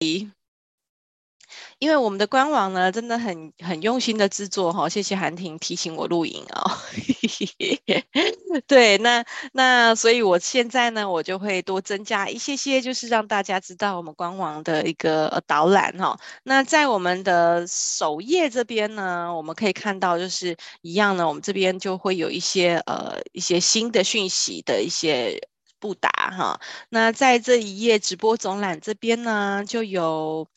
咦因为我们的官网呢，真的很很用心的制作哈，谢谢韩婷提醒我录影哦。对，那那所以我现在呢，我就会多增加一些些，就是让大家知道我们官网的一个导览哈。那在我们的首页这边呢，我们可以看到就是一样呢，我们这边就会有一些呃一些新的讯息的一些布达哈。那在这一页直播总览这边呢，就有。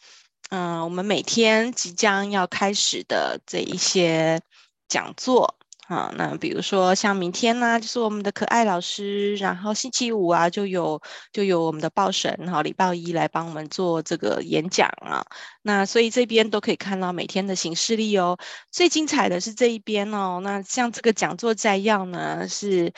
嗯，我们每天即将要开始的这一些讲座啊，那比如说像明天呢、就是我们的可爱老师，然后星期五啊，就有就有我们的报神哈，礼拜一来帮我们做这个演讲啊，那所以这边都可以看到每天的行事历哦。最精彩的是这一边哦，那像这个讲座摘要呢是。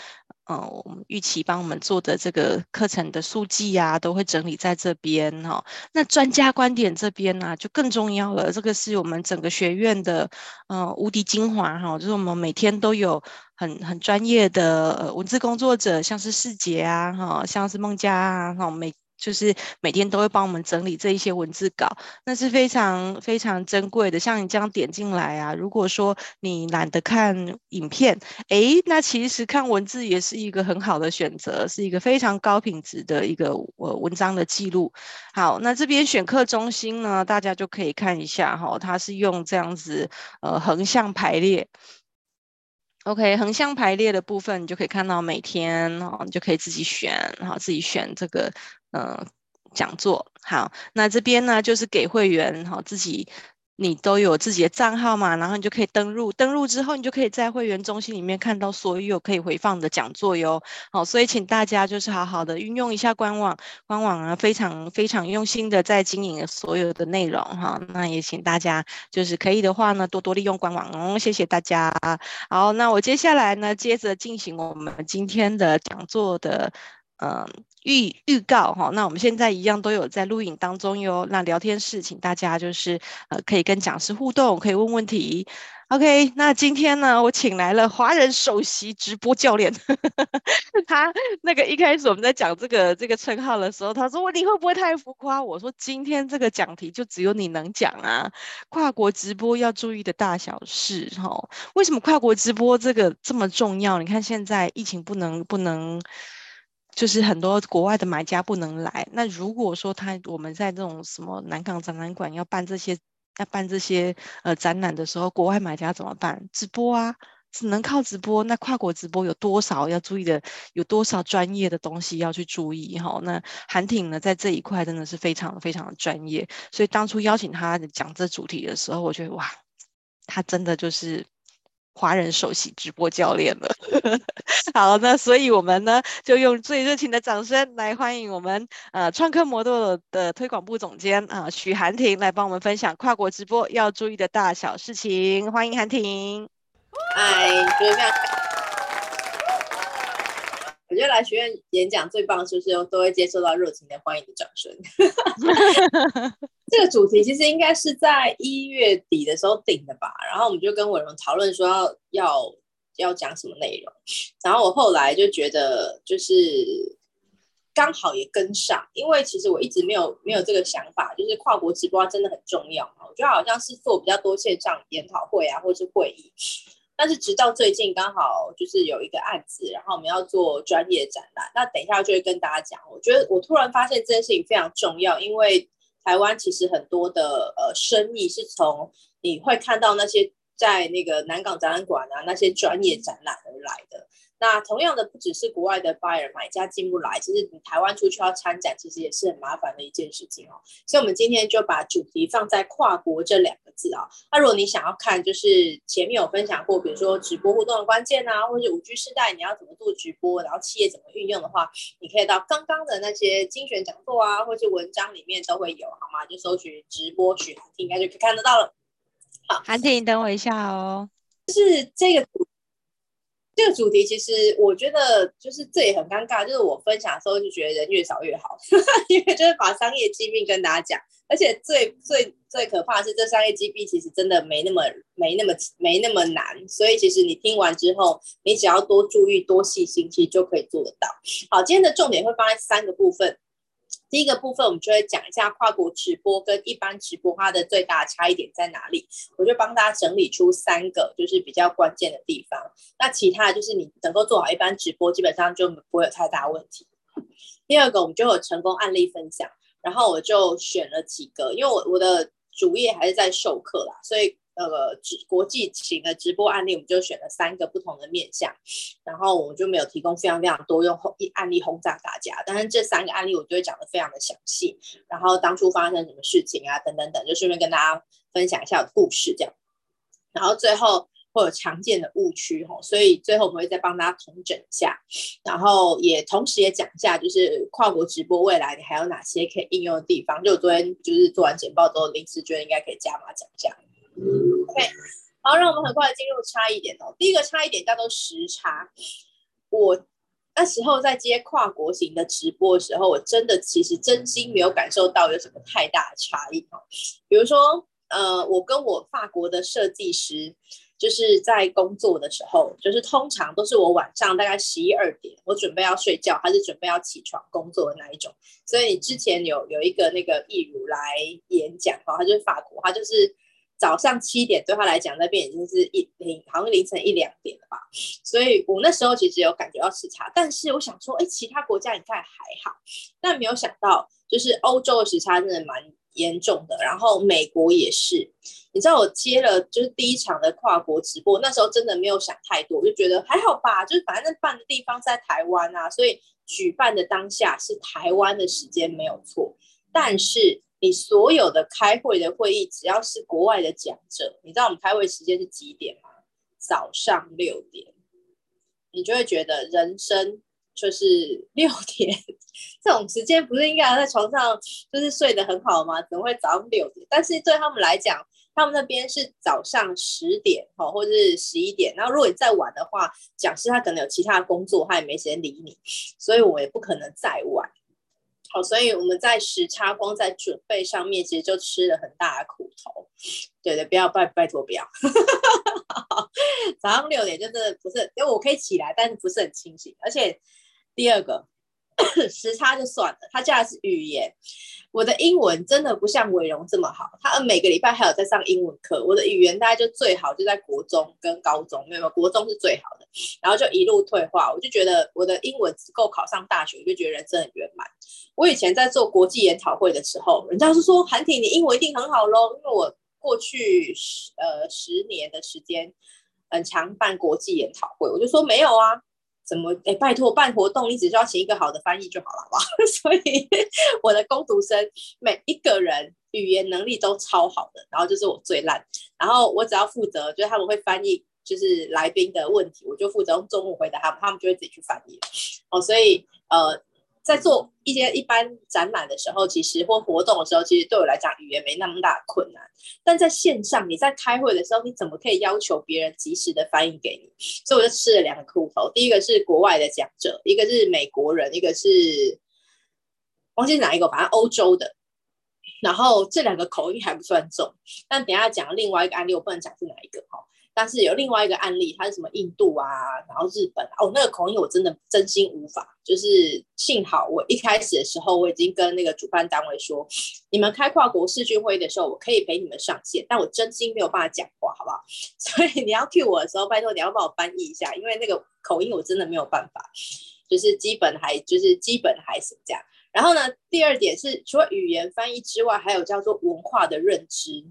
嗯，我们预期帮我们做的这个课程的数据啊，都会整理在这边哈、那专家观点这边呢、啊，就更重要了。这个是我们整个学院的嗯无敌精华哈，就是我们每天都有很很专业的文字工作者，像是世杰啊哈，像是孟佳啊哈每。就是每天都会帮我们整理这一些文字稿，那是非常非常珍贵的。像你这样点进来啊，如果说你懒得看影片，诶，那其实看文字也是一个很好的选择，是一个非常高品质的一个呃文章的记录。好，那这边选课中心呢，大家就可以看一下哈，它是用这样子呃横向排列。OK，横向排列的部分你就可以看到每天哦，你就可以自己选，然后自己选这个。嗯，讲座好，那这边呢就是给会员哈，自己你都有自己的账号嘛，然后你就可以登录，登录之后你就可以在会员中心里面看到所有可以回放的讲座哟。好，所以请大家就是好好的运用一下官网，官网啊非常非常用心的在经营所有的内容哈。那也请大家就是可以的话呢，多多利用官网，谢谢大家。好，那我接下来呢，接着进行我们今天的讲座的。嗯，预预告哈，那我们现在一样都有在录影当中哟。那聊天室，请大家就是呃，可以跟讲师互动，可以问问题。OK，那今天呢，我请来了华人首席直播教练。他那个一开始我们在讲这个这个称号的时候，他说你会不会太浮夸？我说今天这个讲题就只有你能讲啊，跨国直播要注意的大小事哈。为什么跨国直播这个这么重要？你看现在疫情不能不能。就是很多国外的买家不能来，那如果说他我们在这种什么南港展览馆要办这些要办这些呃展览的时候，国外买家怎么办？直播啊，只能靠直播。那跨国直播有多少要注意的？有多少专业的东西要去注意？哈，那韩挺呢，在这一块真的是非常非常的专业，所以当初邀请他讲这主题的时候，我觉得哇，他真的就是。华人首席直播教练了，好，那所以我们呢就用最热情的掌声来欢迎我们呃创客魔豆的推广部总监啊许韩婷来帮我们分享跨国直播要注意的大小事情，欢迎韩婷。嗨，各位。我觉得来学院演讲最棒，是不是都会接受到热情的欢迎的掌声？这个主题其实应该是在一月底的时候定的吧，然后我们就跟伟荣讨论说要要要讲什么内容，然后我后来就觉得就是刚好也跟上，因为其实我一直没有没有这个想法，就是跨国直播真的很重要嘛，我觉得好像是做比较多线上研讨会啊，或是会议。但是直到最近刚好就是有一个案子，然后我们要做专业展览。那等一下就会跟大家讲。我觉得我突然发现这件事情非常重要，因为台湾其实很多的呃生意是从你会看到那些在那个南港展览馆啊那些专业展览而来的。那同样的，不只是国外的 buyer 买家进不来，其实你台湾出去要参展，其实也是很麻烦的一件事情哦。所以，我们今天就把主题放在跨国这两个字啊。那如果你想要看，就是前面有分享过，比如说直播互动的关键啊，或者是五 G 世代你要怎么做直播，然后企业怎么运用的话，你可以到刚刚的那些精选讲座啊，或者是文章里面都会有，好吗？就搜寻直播许韩婷，应该就可以看得到了。好，韩婷，等我一下哦。就是这个。这个主题其实我觉得就是这也很尴尬，就是我分享的时候就觉得人越少越好，因为就是把商业机密跟大家讲，而且最最最可怕的是这商业机密其实真的没那么没那么没那么难，所以其实你听完之后，你只要多注意多细心，其实就可以做得到。好，今天的重点会放在三个部分。第一个部分，我们就会讲一下跨国直播跟一般直播它的最大差异点在哪里。我就帮大家整理出三个，就是比较关键的地方。那其他的就是你能够做好一般直播，基本上就不会有太大问题。第二个，我们就有成功案例分享，然后我就选了几个，因为我我的主业还是在授课啦，所以。那个直国际型的直播案例，我们就选了三个不同的面向，然后我们就没有提供非常非常多用一案例轰炸大家，但是这三个案例我就会讲的非常的详细，然后当初发生什么事情啊，等等等，就顺便跟大家分享一下我的故事这样，然后最后会有常见的误区吼，所以最后我们会再帮大家统整一下，然后也同时也讲一下，就是跨国直播未来你还有哪些可以应用的地方，就我昨天就是做完简报之后，临时觉得应该可以加码讲一下。OK，好，让我们很快的进入差一点哦。第一个差一点叫做时差。我那时候在接跨国型的直播的时候，我真的其实真心没有感受到有什么太大的差异哦。比如说，呃，我跟我法国的设计师就是在工作的时候，就是通常都是我晚上大概十一二点，我准备要睡觉，还是准备要起床工作的那一种。所以之前有有一个那个艺如来演讲哦，他就是法国，他就是。早上七点对他来讲，那边已经是一零，好像凌晨一两点了吧。所以我那时候其实有感觉到时差，但是我想说，哎，其他国家应该还好，但没有想到，就是欧洲的时差真的蛮严重的。然后美国也是，你知道我接了就是第一场的跨国直播，那时候真的没有想太多，我就觉得还好吧，就是反正办的地方在台湾啊，所以举办的当下是台湾的时间没有错，但是。你所有的开会的会议，只要是国外的讲者，你知道我们开会时间是几点吗？早上六点，你就会觉得人生就是 六点这种时间，不是应该在床上就是睡得很好吗？怎么会早上六点？但是对他们来讲，他们那边是早上十点哈，或者是十一点。然后如果你再晚的话，讲师他可能有其他的工作，他也没时间理你，所以我也不可能再晚。好，所以我们在时差光在准备上面，其实就吃了很大的苦头。对对，不要拜拜托不要。早上六点就是不是，因为我可以起来，但是不是很清醒。而且第二个 时差就算了，他加的是语言。我的英文真的不像伟荣这么好，他每个礼拜还有在上英文课。我的语言大概就最好就在国中跟高中，没有，国中是最好的，然后就一路退化。我就觉得我的英文只够考上大学，我就觉得人生很圆满。我以前在做国际研讨会的时候，人家是说韩婷，你英文一定很好喽，因为我过去十呃十年的时间很常办国际研讨会，我就说没有啊。怎么？哎，拜托，办活动你只需要请一个好的翻译就好了，好不好？所以我的工读生每一个人语言能力都超好的，然后就是我最烂，然后我只要负责，就是他们会翻译，就是来宾的问题，我就负责用中文回答他们，他们就会自己去翻译。哦，所以呃。在做一些一般展览的时候，其实或活动的时候，其实对我来讲语言没那么大困难。但在线上，你在开会的时候，你怎么可以要求别人及时的翻译给你？所以我就吃了两个苦头。第一个是国外的讲者，一个是美国人，一个是忘记哪一个，反正欧洲的。然后这两个口音还不算重，但等下讲另外一个案例，我不能讲是哪一个哈。但是有另外一个案例，它是什么印度啊，然后日本哦，那个口音我真的真心无法。就是幸好我一开始的时候，我已经跟那个主办单位说，你们开跨国视讯会议的时候，我可以陪你们上线，但我真心没有办法讲话，好不好？所以你要 cue 我的时候，拜托你要帮我翻译一下，因为那个口音我真的没有办法，就是基本还就是基本还是这样。然后呢，第二点是除了语言翻译之外，还有叫做文化的认知，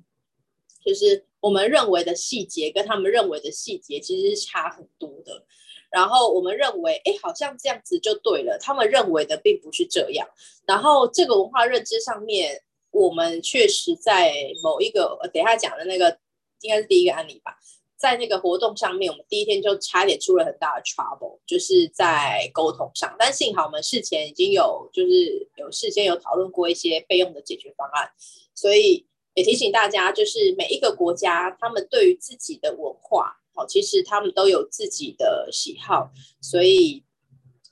就是。我们认为的细节跟他们认为的细节其实是差很多的，然后我们认为，哎，好像这样子就对了，他们认为的并不是这样。然后这个文化认知上面，我们确实在某一个等一下讲的那个应该是第一个案例吧，在那个活动上面，我们第一天就差点出了很大的 trouble，就是在沟通上。但幸好我们事前已经有就是有事先有讨论过一些备用的解决方案，所以。也提醒大家，就是每一个国家，他们对于自己的文化，哦，其实他们都有自己的喜好，所以，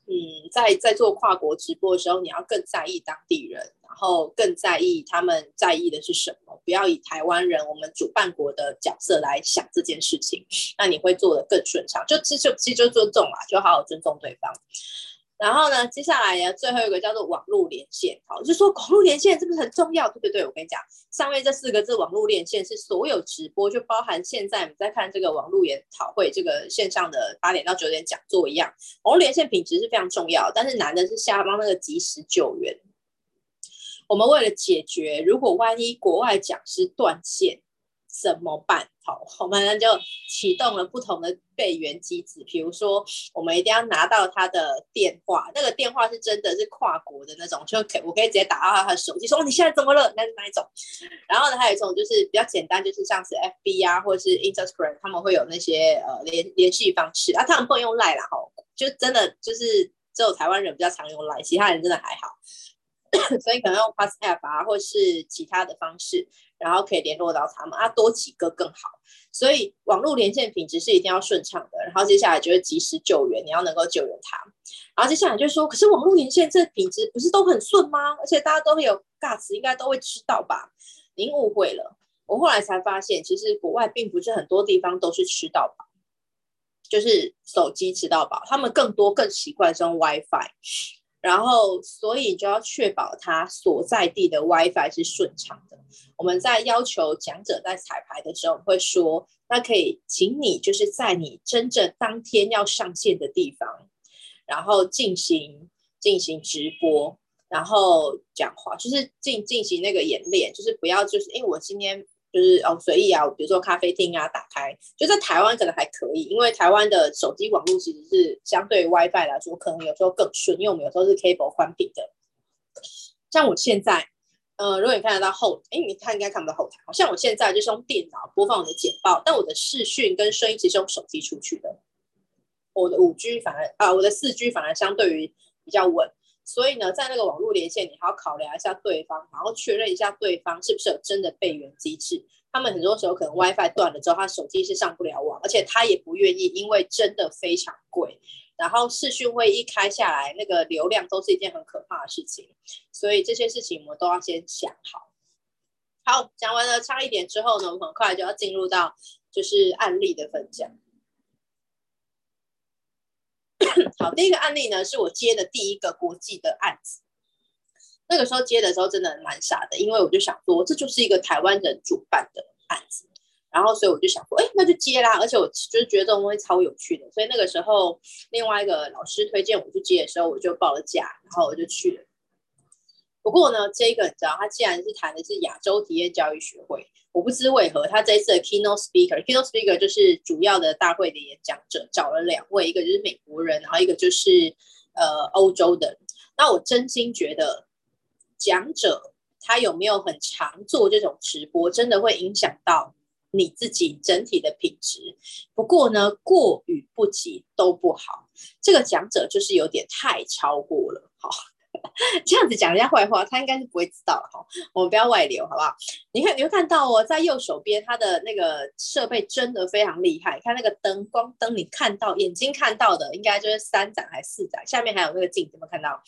嗯，在在做跨国直播的时候，你要更在意当地人，然后更在意他们在意的是什么，不要以台湾人我们主办国的角色来想这件事情，那你会做得更顺畅。就其实就其实就尊重啦，就好好尊重对方。然后呢，接下来呢，最后一个叫做网络连线，好，就说网络连线是不是很重要？对对对，我跟你讲，上面这四个字网络连线是所有直播，就包含现在我们在看这个网络研讨会，这个线上的八点到九点讲座一样，网络连线品质是非常重要，但是难的是下方那个即时救援。我们为了解决，如果万一国外讲师断线。怎么办？好，我们呢就启动了不同的备援机制。比如说，我们一定要拿到他的电话，那个电话是真的是跨国的那种，就可以我可以直接打到他的手机，说你现在怎么了？那是哪一种？然后呢，还有一种就是比较简单，就是像是 FB 啊，或者是 Instagram，他们会有那些呃联联系方式啊，他们不能用 Line 啦，哈，就真的就是只有台湾人比较常用 Line，其他人真的还好。所以可能用 WhatsApp 啊，或是其他的方式，然后可以联络到他们啊，多几个更好。所以网络连线品质是一定要顺畅的。然后接下来就是及时救援，你要能够救援他。然后接下来就是说，可是网络连线这品质不是都很顺吗？而且大家都会有 Gas，应该都会吃到吧？您误会了。我后来才发现，其实国外并不是很多地方都是吃到饱，就是手机吃到饱，他们更多更习惯是用 WiFi。然后，所以就要确保他所在地的 WiFi 是顺畅的。我们在要求讲者在彩排的时候，会说：“那可以请你就是在你真正当天要上线的地方，然后进行进行直播，然后讲话，就是进进行那个演练，就是不要就是因为我今天。”就是哦，随意啊，比如说咖啡厅啊，打开，就在台湾可能还可以，因为台湾的手机网络其实是相对 WiFi 来说，可能有时候更顺，因为我们有时候是 cable 宽频的。像我现在，呃，如果你看得到后，哎，你看应该看不到后台，好像我现在就是用电脑播放我的简报，但我的视讯跟声音其实用手机出去的。我的五 G 反而啊，我的四 G 反而相对于比较稳。所以呢，在那个网络连线，你还要考量一下对方，然后确认一下对方是不是有真的备援机制。他们很多时候可能 WiFi 断了之后，他手机是上不了网，而且他也不愿意，因为真的非常贵。然后视讯会一开下来，那个流量都是一件很可怕的事情。所以这些事情我们都要先想好。好，讲完了差一点之后呢，我们很快就要进入到就是案例的分享。好，第一个案例呢，是我接的第一个国际的案子。那个时候接的时候真的蛮傻的，因为我就想说，这就是一个台湾人主办的案子，然后所以我就想说，哎，那就接啦。而且我就是觉得这种东西超有趣的，所以那个时候另外一个老师推荐我去接的时候，我就报了价，然后我就去了。不过呢，这个你知道，他既然是谈的是亚洲体验教育学会。我不知为何，他这一次的 keynote speaker，keynote speaker 就是主要的大会的演讲者，找了两位，一个就是美国人，然后一个就是呃欧洲的。那我真心觉得，讲者他有没有很常做这种直播，真的会影响到你自己整体的品质。不过呢，过与不及都不好。这个讲者就是有点太超过了，好。这样子讲人家坏话，他应该是不会知道的哈。我们不要外流，好不好？你看，你会看到哦，在右手边，它的那个设备真的非常厉害。看那个灯，光灯你看到眼睛看到的，应该就是三盏还是四盏？下面还有那个镜，有没有看到？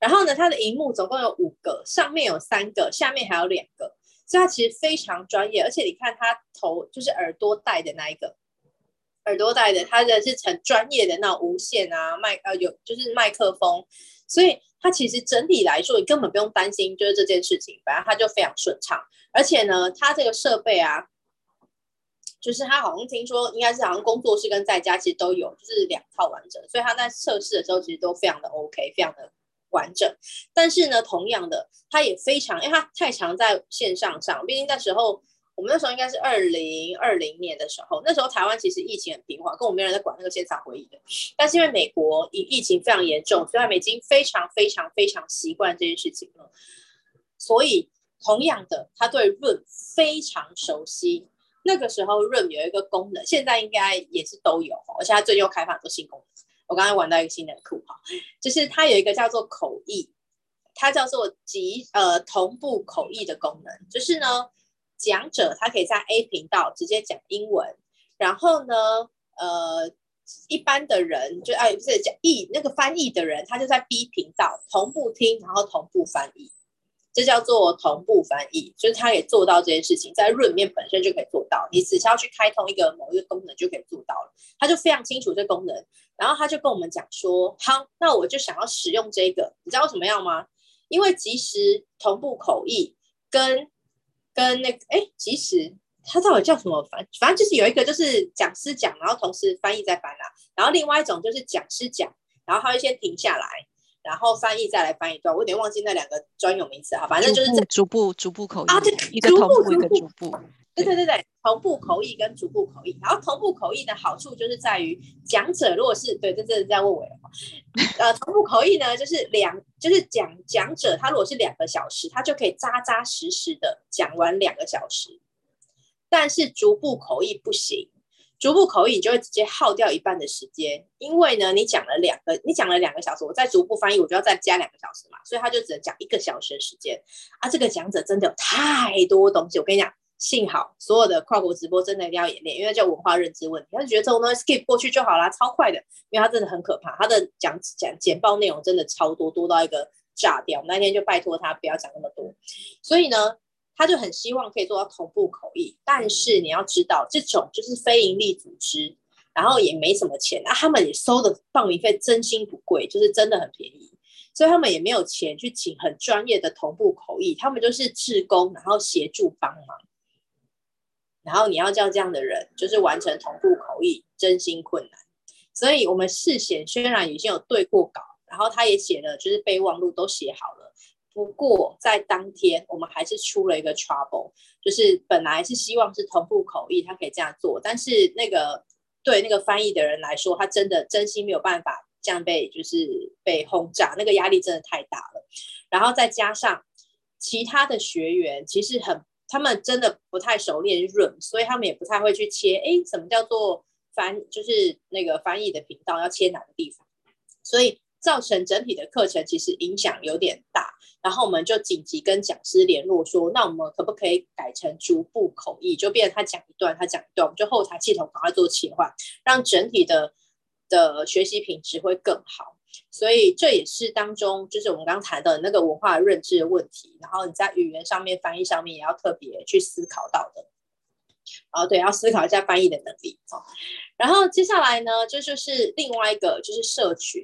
然后呢，它的荧幕总共有五个，上面有三个，下面还有两个，所以它其实非常专业。而且你看它头就是耳朵戴的那一个，耳朵戴的，它的是很专业的那种无线啊麦呃有就是麦克风，所以。它其实整体来说，你根本不用担心，就是这件事情，反正它就非常顺畅。而且呢，它这个设备啊，就是它好像听说应该是好像工作室跟在家其实都有，就是两套完整，所以他在测试的时候其实都非常的 OK，非常的完整。但是呢，同样的，他也非常，因为他太常在线上上，毕竟那时候。我们那时候应该是二零二零年的时候，那时候台湾其实疫情很平缓，跟我们没人在管那个现场会议的。但是因为美国疫疫情非常严重，所以他们已经非常非常非常习惯这件事情了。所以同样的，他对 Room 非常熟悉。那个时候 Room 有一个功能，现在应该也是都有，而且它最近又开发很多新功能。我刚才玩到一个新的酷哈，就是它有一个叫做口译，它叫做即呃同步口译的功能，就是呢。讲者他可以在 A 频道直接讲英文，然后呢，呃，一般的人就哎不是讲译那个翻译的人，他就在 B 频道同步听，然后同步翻译。这叫做同步翻译，就是他也做到这件事情，在润面本身就可以做到，你只需要去开通一个某一个功能就可以做到了。他就非常清楚这功能，然后他就跟我们讲说，好，那我就想要使用这个，你知道为什么样吗？因为即时同步口译跟跟那个哎，即时它到底叫什么反？反正就是有一个就是讲师讲，然后同时翻译在翻啦，然后另外一种就是讲师讲，然后他会先停下来。然后翻译再来翻一段，我有点忘记那两个专有名词啊，反正就是逐步逐步口译啊，对，一个同步一个逐步，对对对对，同步口译跟逐步口译。然后同步口译的好处就是在于讲者如果是对，这这是在问我了，呃，同步口译呢就是两就是讲讲者他如果是两个小时，他就可以扎扎实实的讲完两个小时，但是逐步口译不行。逐步口译，你就会直接耗掉一半的时间，因为呢，你讲了两个，你讲了两个小时，我再逐步翻译，我就要再加两个小时嘛，所以他就只能讲一个小时的时间啊。这个讲者真的有太多东西，我跟你讲，幸好所有的跨国直播真的一定要演练，因为叫文化认知问题，他就觉得这种东西 skip 过去就好啦，超快的，因为他真的很可怕，他的讲讲简报内容真的超多，多到一个炸掉。那天就拜托他不要讲那么多，所以呢。他就很希望可以做到同步口译，但是你要知道，这种就是非营利组织，然后也没什么钱，那、他们也收的报名费真心不贵，就是真的很便宜，所以他们也没有钱去请很专业的同步口译，他们就是志工，然后协助帮忙，然后你要叫这样的人就是完成同步口译，真心困难，所以我们事先虽然已经有对过稿，然后他也写了，就是备忘录都写好了。不过在当天，我们还是出了一个 trouble，就是本来是希望是同步口译，他可以这样做，但是那个对那个翻译的人来说，他真的真心没有办法这样被就是被轰炸，那个压力真的太大了。然后再加上其他的学员，其实很他们真的不太熟练润所以他们也不太会去切，哎，什么叫做翻，就是那个翻译的频道要切哪个地方，所以。造成整体的课程其实影响有点大，然后我们就紧急跟讲师联络说，那我们可不可以改成逐步口译？就变成他讲一段，他讲一段，我们就后台系统赶快做切换，让整体的的学习品质会更好。所以这也是当中就是我们刚谈的那个文化认知的问题，然后你在语言上面翻译上面也要特别去思考到的。哦，对，要思考一下翻译的能力。好，然后接下来呢，这就是另外一个就是社群。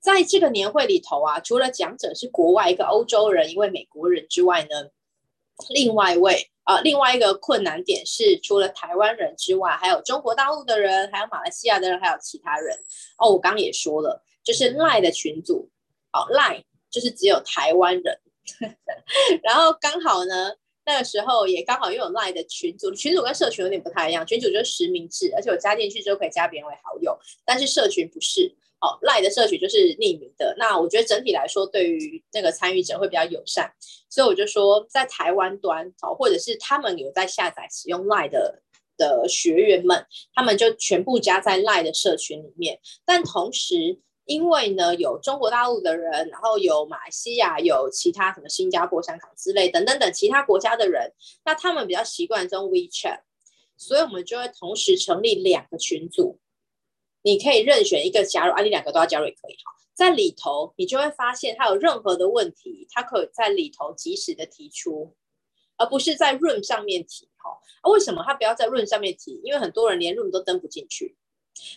在这个年会里头啊，除了讲者是国外一个欧洲人、一位美国人之外呢，另外一位啊、另外一个困难点是，除了台湾人之外，还有中国大陆的人，还有马来西亚的人，还有其他人。哦，我刚也说了，就是 Line 的群组，哦，Line 就是只有台湾人。然后刚好呢，那个时候也刚好又有 Line 的群组，群组跟社群有点不太一样，群组就是实名制，而且我加进去之后可以加别人为好友，但是社群不是。哦，Line 的社群就是匿名的。那我觉得整体来说，对于那个参与者会比较友善，所以我就说，在台湾端哦，或者是他们有在下载使用 Line 的的学员们，他们就全部加在 Line 的社群里面。但同时，因为呢有中国大陆的人，然后有马来西亚，有其他什么新加坡、香港之类等等等其他国家的人，那他们比较习惯这种 WeChat，所以我们就会同时成立两个群组。你可以任选一个加入，啊，你两个都要加入也可以哈。在里头，你就会发现他有任何的问题，他可以在里头及时的提出，而不是在 Room 上面提哈。为什么他不要在 Room 上面提？因为很多人连 Room 都登不进去。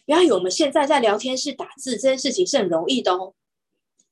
不要以为我们现在在聊天室打字这件事情是很容易的哦，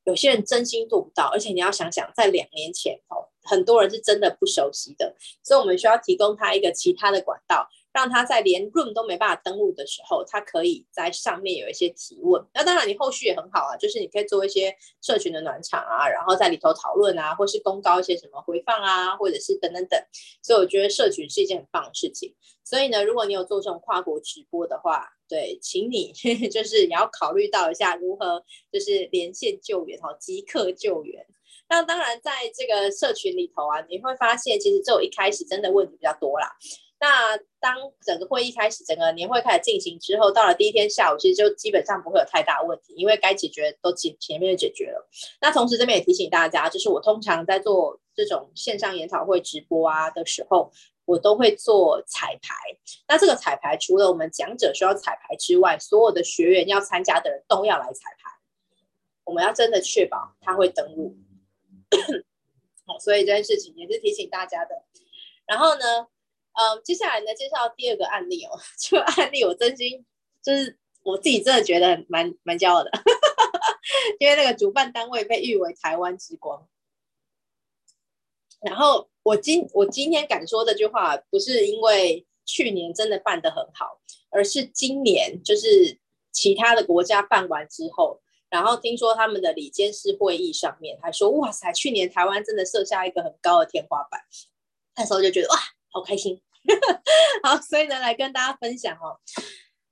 有些人真心做不到。而且你要想想，在两年前哦，很多人是真的不熟悉的，所以我们需要提供他一个其他的管道。让他在连 Room 都没办法登录的时候，他可以在上面有一些提问。那当然，你后续也很好啊，就是你可以做一些社群的暖场啊，然后在里头讨论啊，或是公告一些什么回放啊，或者是等等等。所以我觉得社群是一件很棒的事情。所以呢，如果你有做这种跨国直播的话，对，请你 就是也要考虑到一下如何就是连线救援哈，即刻救援。那当然，在这个社群里头啊，你会发现其实只有一开始真的问题比较多啦。那当整个会议开始，整个年会开始进行之后，到了第一天下午，其实就基本上不会有太大问题，因为该解决都前前面就解决了。那同时这边也提醒大家，就是我通常在做这种线上研讨会直播啊的时候，我都会做彩排。那这个彩排除了我们讲者需要彩排之外，所有的学员要参加的人都要来彩排。我们要真的确保他会登录。哦，所以这件事情也是提醒大家的。然后呢，嗯，接下来呢，介绍第二个案例哦。这个案例我真心就是我自己真的觉得蛮蛮骄傲的，因为那个主办单位被誉为台湾之光。然后我今我今天敢说这句话，不是因为去年真的办得很好，而是今年就是其他的国家办完之后。然后听说他们的里监事会议上面还说，哇塞，去年台湾真的设下一个很高的天花板。那时候就觉得哇，好开心。好，所以呢，来跟大家分享哦。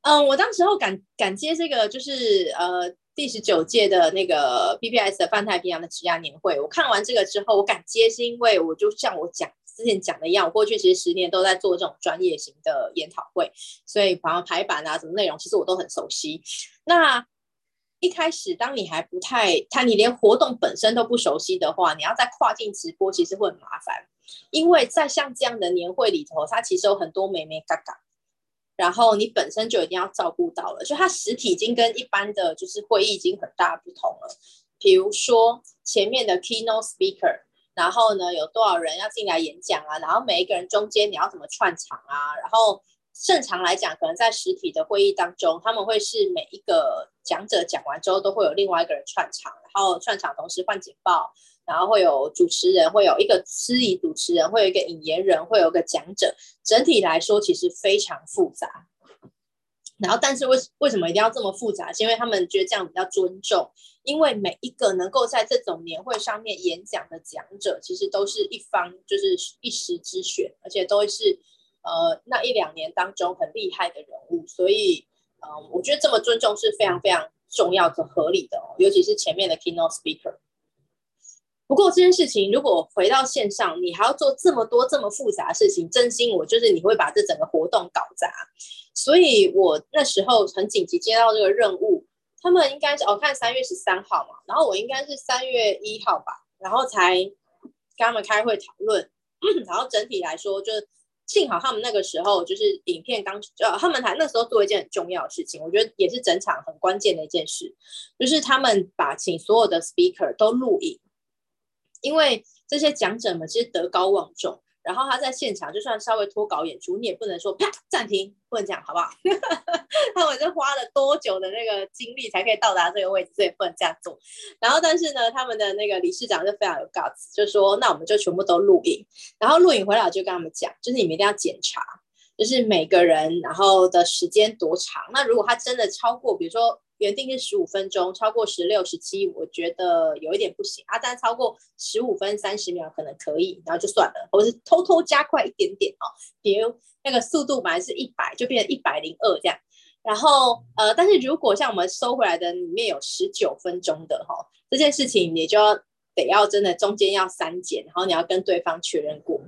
嗯，我当时候敢敢接这个，就是呃第十九届的那个 BPS 的泛太平洋的职涯年会。我看完这个之后，我敢接是因为我就像我讲之前讲的一样，我过去其实十年都在做这种专业型的研讨会，所以包括排版啊什么内容，其实我都很熟悉。那一开始，当你还不太，他你连活动本身都不熟悉的话，你要再跨境直播，其实会很麻烦。因为在像这样的年会里头，它其实有很多美眉嘎嘎，然后你本身就一定要照顾到了，所以它实体已经跟一般的就是会议已经很大不同了。比如说前面的 keynote speaker，然后呢有多少人要进来演讲啊，然后每一个人中间你要怎么串场啊，然后。正常来讲，可能在实体的会议当中，他们会是每一个讲者讲完之后，都会有另外一个人串场，然后串场同时换简报，然后会有主持人，会有一个司仪主持人，会有一个引言人，会有一个讲者。整体来说，其实非常复杂。然后，但是为为什么一定要这么复杂？是因为他们觉得这样比较尊重，因为每一个能够在这种年会上面演讲的讲者，其实都是一方就是一时之选，而且都是。呃，那一两年当中很厉害的人物，所以，嗯、我觉得这么尊重是非常非常重要和合理的哦，尤其是前面的 keynote speaker。不过这件事情如果回到线上，你还要做这么多这么复杂的事情，真心我就是你会把这整个活动搞砸。所以我那时候很紧急接到这个任务，他们应该是我看三月十三号嘛，然后我应该是三月一号吧，然后才跟他们开会讨论，然后整体来说就是。幸好他们那个时候就是影片刚，呃，他们还那时候做一件很重要的事情，我觉得也是整场很关键的一件事，就是他们把请所有的 speaker 都录影，因为这些讲者们其实德高望重。然后他在现场，就算稍微脱稿演出，你也不能说啪暂停，不能这样，好不好？他们就花多久的那个经历才可以到达这个位置，所以不能这样做。然后，但是呢，他们的那个理事长就非常有 guts，就说那我们就全部都录影，然后录影回来就跟他们讲，就是你们一定要检查，就是每个人然后的时间多长。那如果他真的超过，比如说。原定是十五分钟，超过十六、十七，我觉得有一点不行啊。但超过十五分三十秒可能可以，然后就算了，或是偷偷加快一点点哦。比如那个速度本来是一百，就变成一百零二这样。然后呃，但是如果像我们收回来的里面有十九分钟的哈、哦，这件事情你就要得要真的中间要删减，然后你要跟对方确认过，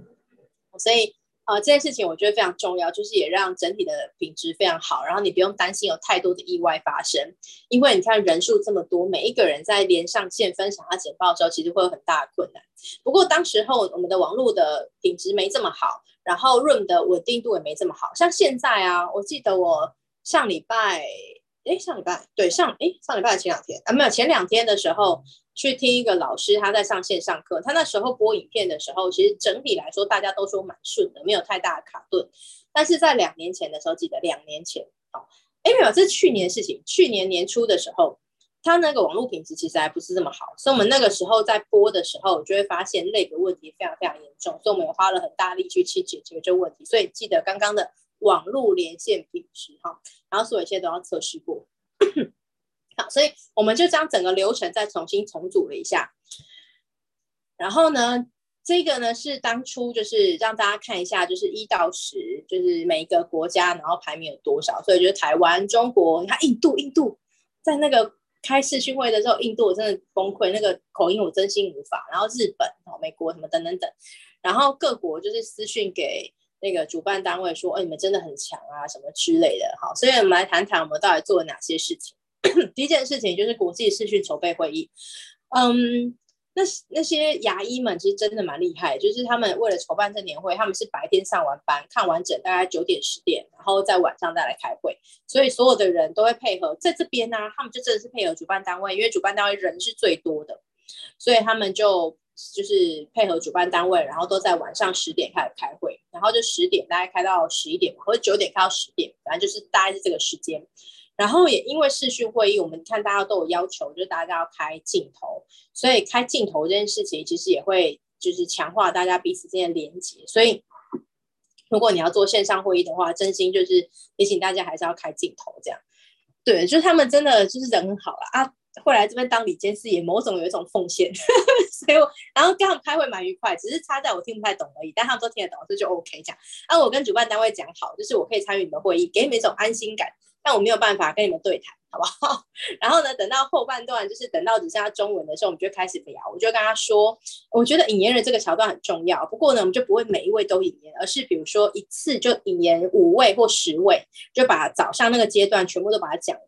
所以。啊、呃，这件事情我觉得非常重要，就是也让整体的品质非常好，然后你不用担心有太多的意外发生，因为你看人数这么多，每一个人在连上线分享他简报的时候，其实会有很大的困难。不过当时候我们的网络的品质没这么好，然后 Room 的稳定度也没这么好，像现在啊，我记得我上礼拜，诶，上礼拜对上，诶，上礼拜前两天啊，没有前两天的时候。去听一个老师，他在上线上课。他那时候播影片的时候，其实整体来说大家都说蛮顺的，没有太大的卡顿。但是在两年前的时候，记得两年前，好，哎，没有，这是去年事情。去年年初的时候，他那个网络品质其实还不是这么好，所以我们那个时候在播的时候，就会发现那个问题非常非常严重，所以我们也花了很大力去去解决这个问题。所以记得刚刚的网络连线品质哈，然后所有一切都要测试过。好，所以我们就将整个流程再重新重组了一下。然后呢，这个呢是当初就是让大家看一下，就是一到十，就是每一个国家，然后排名有多少。所以就是台湾、中国，你看印度，印度在那个开视讯会的时候，印度我真的崩溃，那个口音我真心无法。然后日本、美国什么等等等，然后各国就是私讯给那个主办单位说，哎，你们真的很强啊，什么之类的。好，所以我们来谈谈我们到底做了哪些事情。第一件事情就是国际视讯筹备会议，嗯，那那些牙医们其实真的蛮厉害，就是他们为了筹办这年会，他们是白天上完班看完整，大概九点十点，然后在晚上再来开会，所以所有的人都会配合，在这边呢、他们就真的是配合主办单位，因为主办单位人是最多的，所以他们就就是配合主办单位，然后都在晚上十点开始开会，然后就十点大概开到十一点或者九点开到十点，反正就是大概是这个时间。然后也因为视讯会议，我们看大家都有要求，就是大家要开镜头，所以开镜头这件事情其实也会就是强化大家彼此之间的连结。所以如果你要做线上会议的话，真心就是提醒大家还是要开镜头，这样。对，就是他们真的就是人很好了啊。会来这边当理监事，也某种有一种奉献，所以我然后跟他们开会蛮愉快，只是差在我听不太懂而已，但他们都听得懂，这就 OK 这样。啊，我跟主办单位讲好，就是我可以参与你们会议，给你们一种安心感，但我没有办法跟你们对谈，好不好？然后呢，等到后半段，就是等到只剩下中文的时候，我们就开始聊。我就跟他说，我觉得引言人这个桥段很重要，不过呢，我们就不会每一位都引言，而是比如说一次就引言五位或十位，就把早上那个阶段全部都把它讲完。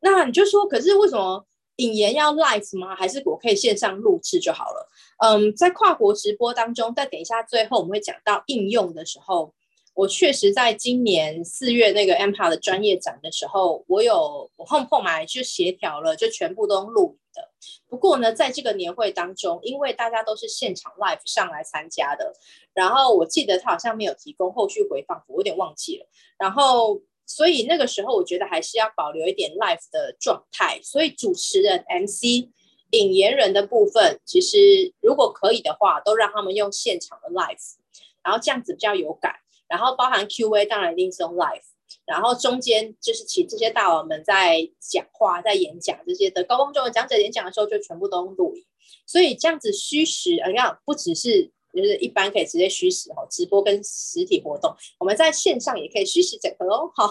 那你就说，可是为什么？引言要 live 吗？还是我可以线上录制就好了？嗯，在跨国直播当中，在等一下，最后我们会讲到应用的时候，我确实在今年四月那个 MPA 的专业展的时候，我有我后后来就协调了，就全部都录影的。不过呢，在这个年会当中，因为大家都是现场 live 上来参加的，然后我记得他好像没有提供后续回放，我有点忘记了。然后。所以那个时候，我觉得还是要保留一点 live 的状态。所以主持人、MC、引言人的部分，其实如果可以的话，都让他们用现场的 live，然后这样子比较有感。然后包含 QA，当然一定是用 live。然后中间就是请这些大佬们在讲话、在演讲这些的高光中的讲者演讲的时候，就全部都用录影。所以这样子虚实，你看不只是。就是一般可以直接虚实哦，直播跟实体活动，我们在线上也可以虚实整合哦。好，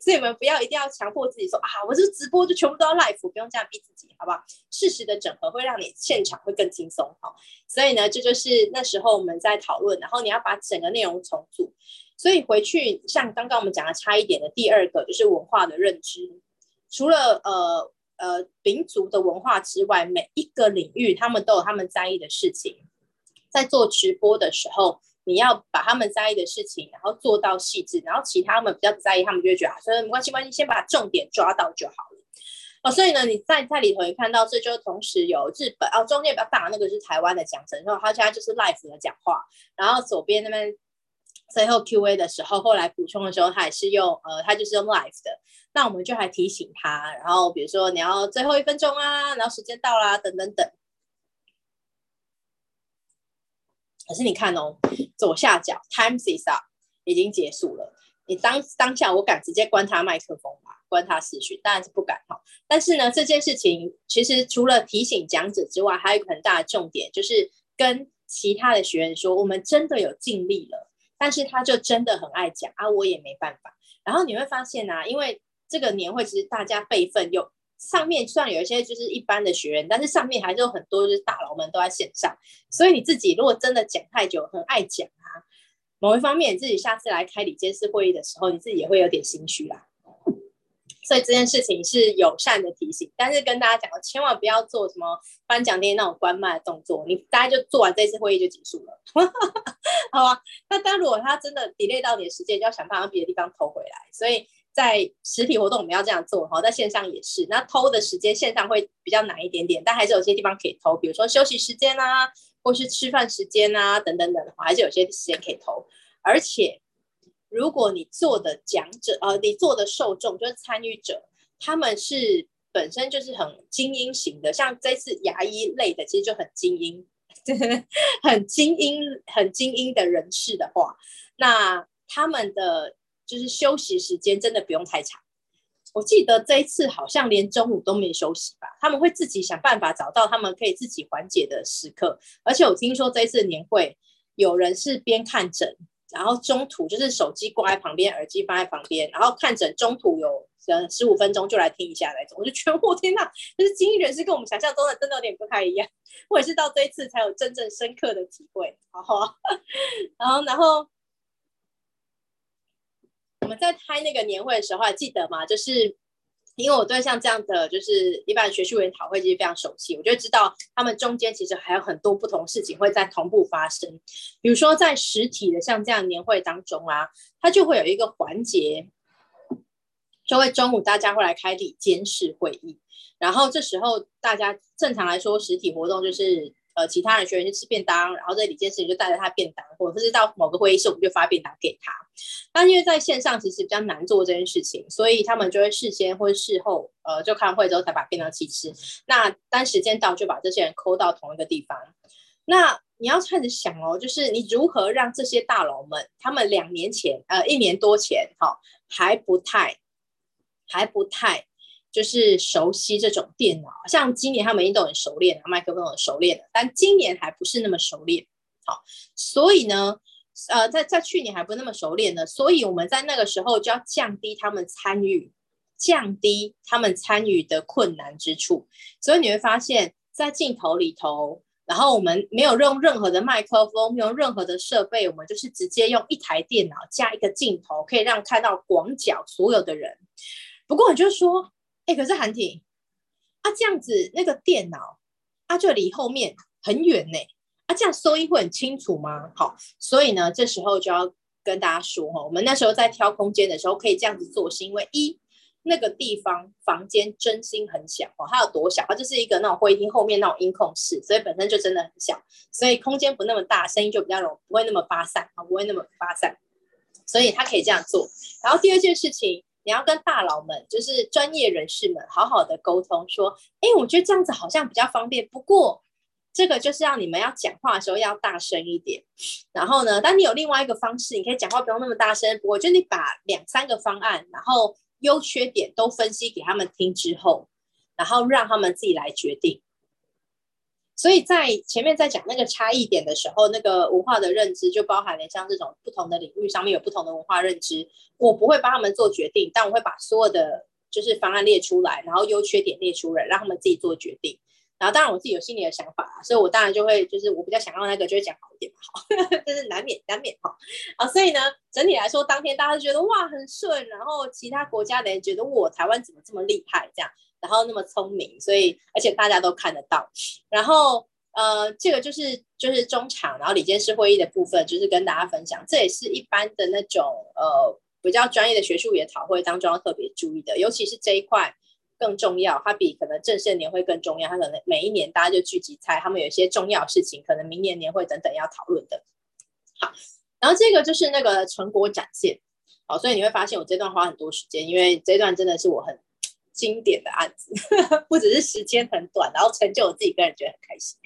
所以你们不要一定要强迫自己说啊，我是直播就全部都要 live，不用这样逼自己，好不好？适时的整合会让你现场会更轻松。哈，所以呢，这就是那时候我们在讨论，然后你要把整个内容重组。所以回去像刚刚我们讲的差一点的第二个就是文化的认知，除了呃呃民族的文化之外，每一个领域他们都有他们在意的事情。在做直播的时候，你要把他们在意的事情，然后做到细致，然后其他们比较在意，他们就会觉得啊，所以没关系，没关系，先把重点抓到就好了。哦，所以呢，你在在里头也看到，这就同时有日本哦，中间比较大那个是台湾的讲者，然后他现在就是 live 的讲话，然后左边那边最后 Q&A 的时候，后来补充的时候，他也是用呃，他就是用 live 的，那我们就还提醒他，然后比如说你要最后一分钟啊，然后时间到啦，等等等。可是你看哦，左下角 times is up 已经结束了。你当当下我敢直接关他麦克风吗？关他视讯？当然是不敢哈。但是呢，这件事情其实除了提醒讲者之外，还有一个很大的重点，就是跟其他的学员说，我们真的有尽力了。但是他就真的很爱讲啊，我也没办法。然后你会发现啊，因为这个年会其实大家辈分又。上面虽然有一些就是一般的学员，但是上面还是有很多就是大佬们都在线上，所以你自己如果真的讲太久，很爱讲啊，某一方面你自己下次来开理监事会议的时候，你自己也会有点心虚啦。所以这件事情是友善的提醒，但是跟大家讲，千万不要做什么颁奖典礼那种关麦的动作，你大家就做完这次会议就结束了，好吧？那但如果他真的 delay 到你的时间，就要想办法别的地方偷回来，所以。在实体活动我们要这样做哈，在线上也是。那偷的时间线上会比较难一点点，但还是有些地方可以偷，比如说休息时间啊，或是吃饭时间啊，等等等的话，还是有些时间可以偷。而且，如果你做的讲者，呃，你做的受众就是参与者，他们是本身就是很精英型的，像这次牙医类的，其实就很精英，很精英、很精英的人士的话，那他们的。就是休息时间真的不用太长，我记得这一次好像连中午都没休息吧？他们会自己想办法找到他们可以自己缓解的时刻，而且我听说这一次年会有人是边看诊，然后中途就是手机挂在旁边，耳机放在旁边，然后看诊中途有呃十五分钟就来听一下那种，我就觉得 我天哪，就是精英人士跟我们想象中的真的有点不太一样，我也是到这一次才有真正深刻的体会，好好，然后然后。我们在开那个年会的时候还记得吗？就是因为我对像这样的就是一般学术研讨会其实非常熟悉，我就知道他们中间其实还有很多不同事情会在同步发生。比如说在实体的像这样年会当中啊，它就会有一个环节，就会中午大家会来开理监事会议，然后这时候大家正常来说实体活动就是呃其他人学员去吃便当，然后这理监事就带着他便当，或者是到某个会议室，我们就发便当给他。但因为在线上其实比较难做这件事情，所以他们就会事先或者事后，呃，就开完会之后才把便当器吃。那当时间到，就把这些人扣到同一个地方。那你要开始想哦，就是你如何让这些大佬们，他们两年前，呃，一年多前，哈、哦，还不太，还不太，就是熟悉这种电脑。像今年他们已经都很熟练了，麦克风很熟练了，但今年还不是那么熟练。好、所以呢，呃，在在去年还不那么熟练呢，所以我们在那个时候就要降低他们参与，降低他们参与的困难之处。所以你会发现在镜头里头。然后我们没有用任何的麦克风，没有任何的设备，我们就是直接用一台电脑加一个镜头，可以让看到广角所有的人。不过你就是说，哎，可是韩婷，啊这样子那个电脑啊就离后面很远呢，啊这样收音会很清楚吗？好，所以呢这时候就要跟大家说哈，我们那时候在挑空间的时候可以这样子做，是因为一。那个地方房间真心很小哦，它有多小？它就是一个那种会议厅后面那种音控室，所以本身就真的很小，所以空间不那么大，声音就比较容不会那么发散啊，不会那么发散，所以他可以这样做。然后第二件事情，你要跟大佬们，就是专业人士们，好好的沟通，说，哎，我觉得这样子好像比较方便，不过这个就是要你们要讲话的时候要大声一点。然后呢，当你有另外一个方式，你可以讲话不用那么大声，不过就你把两三个方案，然后。优缺点都分析给他们听之后，然后让他们自己来决定。所以在前面在讲那个差异点的时候，那个文化的认知就包含了像这种不同的领域上面有不同的文化认知。我不会帮他们做决定，但我会把所有的就是方案列出来，然后优缺点列出来，让他们自己做决定。然后当然我自己有心里的想法，所以我当然就会就是我比较想要那个就会讲好一点嘛，好，这是难免难免哈。好，所以呢，整体来说当天大家都觉得哇很顺，然后其他国家的人觉得我台湾怎么这么厉害这样，然后那么聪明，所以而且大家都看得到。然后呃这个就是就是中场，然后理监事会议的部分就是跟大家分享，这也是一般的那种呃比较专业的学术研讨会当中要特别注意的，尤其是这一块。更重要，它比可能正式年会更重要。它可能每一年大家就聚集在，他们有一些重要事情，可能明年年会等等要讨论的。好，然后这个就是那个成果展现。好，所以你会发现我这段花很多时间，因为这段真的是我很经典的案子，不只是时间很短，然后成就我自己个人觉得很开心。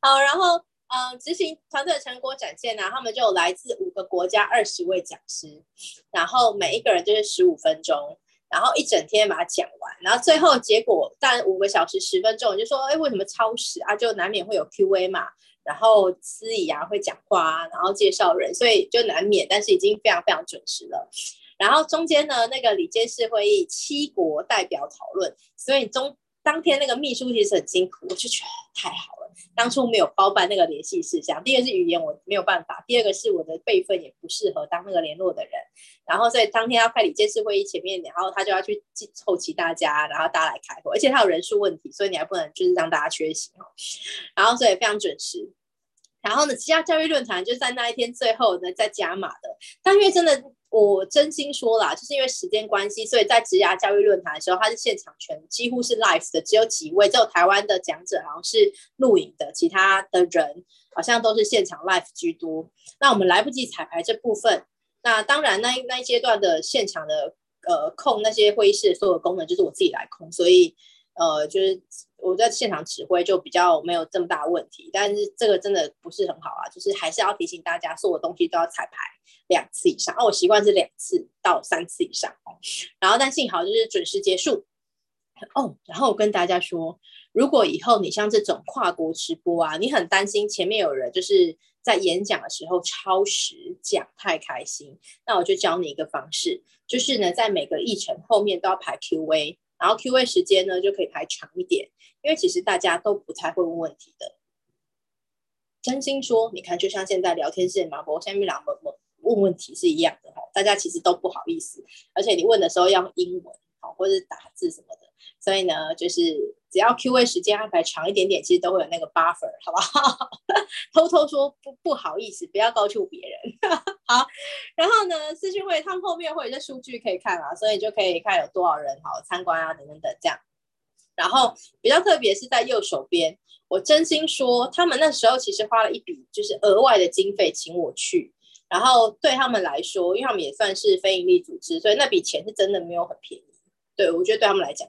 好，然后嗯，执行团队的成果展现呢，他们就来自五个国家二十位讲师，然后每一个人就是十五分钟。然后一整天把它讲完，然后最后结果但五个小时十分钟，就说哎，为什么超时啊？就难免会有 Q&A 嘛，然后司仪啊会讲话啊，然后介绍人，所以就难免，但是已经非常非常准时了。然后中间呢，那个里监事会议七国代表讨论，所以中当天那个秘书其实很辛苦，我就觉得太好了。当初没有包办那个联系事项，第一个是语言我没有办法，第二个是我的辈分也不适合当那个联络的人，然后所以当天要开里监事会议前面，然后他就要去凑齐大家，然后大家来开会，而且他有人数问题，所以你还不能就是让大家缺席哦，然后所以非常准时，然后呢，职涯教育论坛就在那一天最后呢再加码的，但因为真的。我真心说啦，就是因为时间关系，所以在职涯教育论坛的时候，它是现场全几乎是 live 的，只有几位，只有台湾的讲者好像是录影的，其他的人好像都是现场 live 居多。那我们来不及彩排这部分，那当然那那一阶段的现场的呃控那些会议室的所有功能就是我自己来控，所以呃就是。我在现场指挥就比较没有这么大的问题，但是这个真的不是很好啊，就是还是要提醒大家，所有东西都要彩排两次以上。哦，我习惯是两次到三次以上哦。然后但幸好就是准时结束哦。然后我跟大家说，如果以后你像这种跨国直播啊，你很担心前面有人就是在演讲的时候超时讲太开心，那我就教你一个方式，就是呢在每个议程后面都要排 Q&A。然后 Q&A 时间呢就可以排长一点，因为其实大家都不太会问问题的。真心说，你看，就像现在聊天室嘛，我下面两个问问问题是一样的哈，大家其实都不好意思，而且你问的时候要用英文，好，或者是打字什么的。所以呢，就是只要 Q&A 时间安排长一点点，其实都会有那个 buffer，好不好？偷偷说不不好意思，不要告诉别人。好，然后呢，私讯会他们后面会有一些数据可以看啊，所以就可以看有多少人好参观啊，等等等这样。然后比较特别是在右手边，我真心说，他们那时候其实花了一笔就是额外的经费请我去，然后对他们来说，因为他们也算是非营利组织，所以那笔钱是真的没有很便宜。对，我觉得对他们来讲。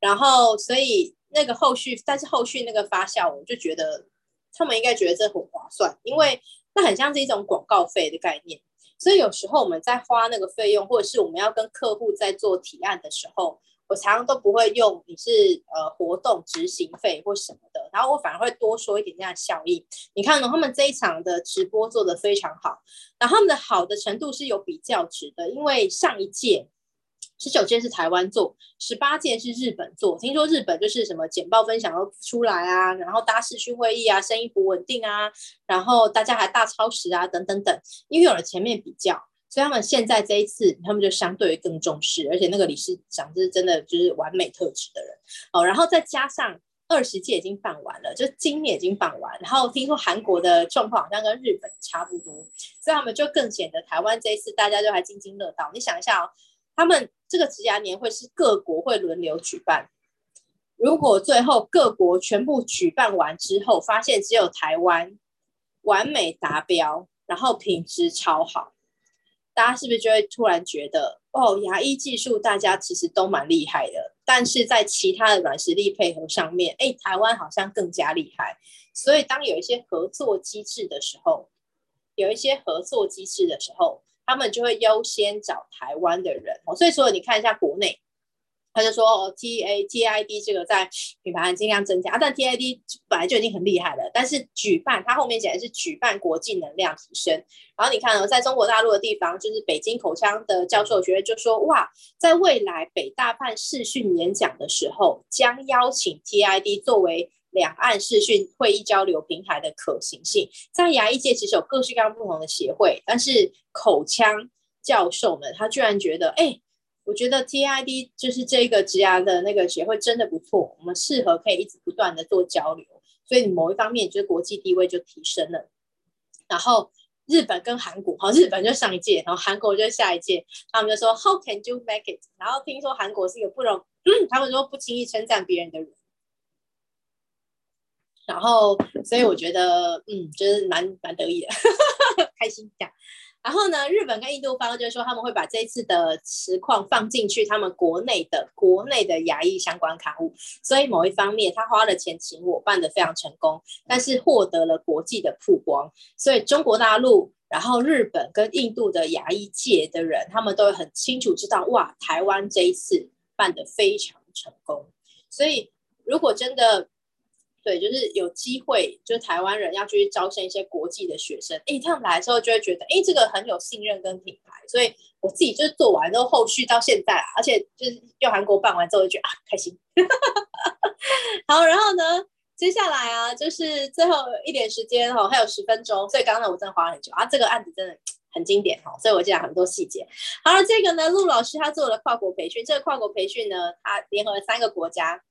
然后所以那个后续，但是后续那个发酵，我就觉得他们应该觉得这很划算，因为那很像是一种广告费的概念。所以有时候我们在花那个费用，或者是我们要跟客户在做提案的时候，我常常都不会用你是呃活动执行费或什么的，然后我反而会多说一点这样的效益。你看呢，他们这一场的直播做得非常好，然后他们的好的程度是有比较值的，因为上一届。十九届是台湾做，十八届是日本做。听说日本就是什么简报分享都出来啊，然后搭视讯会议啊，声音不稳定啊，然后大家还大超时啊，等等等。因为有了前面比较，所以他们现在这一次他们就相对更重视，而且那个理事长是真的就是完美特质的人哦。然后再加上二十届已经办完了，就今年已经办完，然后听说韩国的状况好像跟日本差不多，所以他们就更显得台湾这一次大家就还津津乐道。你想一下哦。他们这个职涯年会是各国会轮流举办，如果最后各国全部举办完之后，发现只有台湾完美达标，然后品质超好，大家是不是就会突然觉得，哦，牙医技术大家其实都蛮厉害的，但是在其他的软实力配合上面，哎，台湾好像更加厉害。所以当有一些合作机制的时候，有一些合作机制的时候。他们就会优先找台湾的人哦，所以说你看一下国内，他就说哦，T A T I D 这个在品牌尽量增加啊，但 T I D 本来就已经很厉害了，但是举办它后面讲的是举办国际能量提升。然后你看哦，在中国大陆的地方，就是北京口腔的教授学会就说哇，在未来北大办视讯演讲的时候，将邀请 T I D 作为。两岸视讯会议交流平台的可行性，在牙医界其实有各式各样不同的协会，但是口腔教授们他居然觉得，哎、我觉得 TID 就是这个植牙的那个协会真的不错，我们适合可以一直不断的做交流，所以某一方面就是国际地位就提升了。然后日本跟韩国，好，日本就上一届，然后韩国就下一届，他们就说 How can you make it？然后听说韩国是一个不容，他们说不轻易称赞别人的人。然后，所以我觉得，嗯，就是蛮蛮得意的，开心这样。然后呢，日本跟印度方就是说，他们会把这一次的实况放进去他们国内的国内的牙医相关刊物。所以某一方面，他花了钱请我办的非常成功，但是获得了国际的曝光。所以中国大陆、然后日本跟印度的牙医界的人，他们都很清楚知道，哇，台湾这一次办得非常成功。所以如果真的。对，就是有机会，就是台湾人要去招生一些国际的学生，哎，他们来的时候就会觉得，哎，这个很有信任跟品牌，所以我自己就是做完之后，后续到现在，而且就是用韩国办完之后，就觉得啊，开心。好，然后呢，接下来啊，就是最后一点时间哈，还有十分钟，所以刚才我真的花了很久啊，这个案子真的很经典哈，所以我讲很多细节。好了，这个呢，陆老师他做了跨国培训，这个跨国培训呢，他联合了三个国家。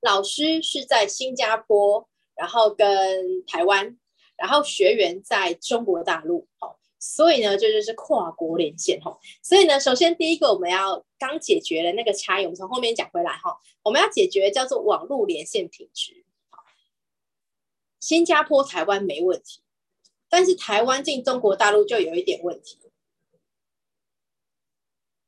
老师是在新加坡，然后跟台湾，然后学员在中国大陆，哦，所以呢，这就，就是跨国连线，哈，所以呢，首先第一个我们要刚解决了那个差异，我们从后面讲回来，哈，我们要解决叫做网络连线品质，新加坡、台湾没问题，但是台湾进中国大陆就有一点问题，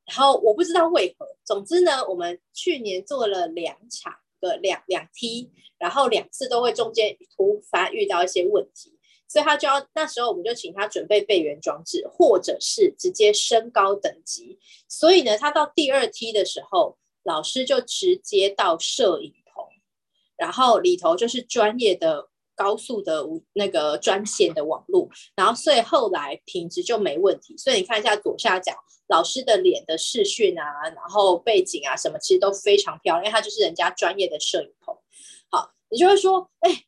然后我不知道为何，总之呢，我们去年做了两场。个两两梯，然后两次都会中间突发遇到一些问题，所以他就要那时候我们就请他准备备援装置，或者是直接升高等级。所以呢，他到第二梯的时候，老师就直接到摄影棚，然后里头就是专业的高速的无那个专线的网络，然后所以后来品质就没问题。所以你看一下左下角。老师的脸的视讯啊，然后背景啊什么，其实都非常漂亮，因为他就是人家专业的摄影棚。好，你就会说，哎，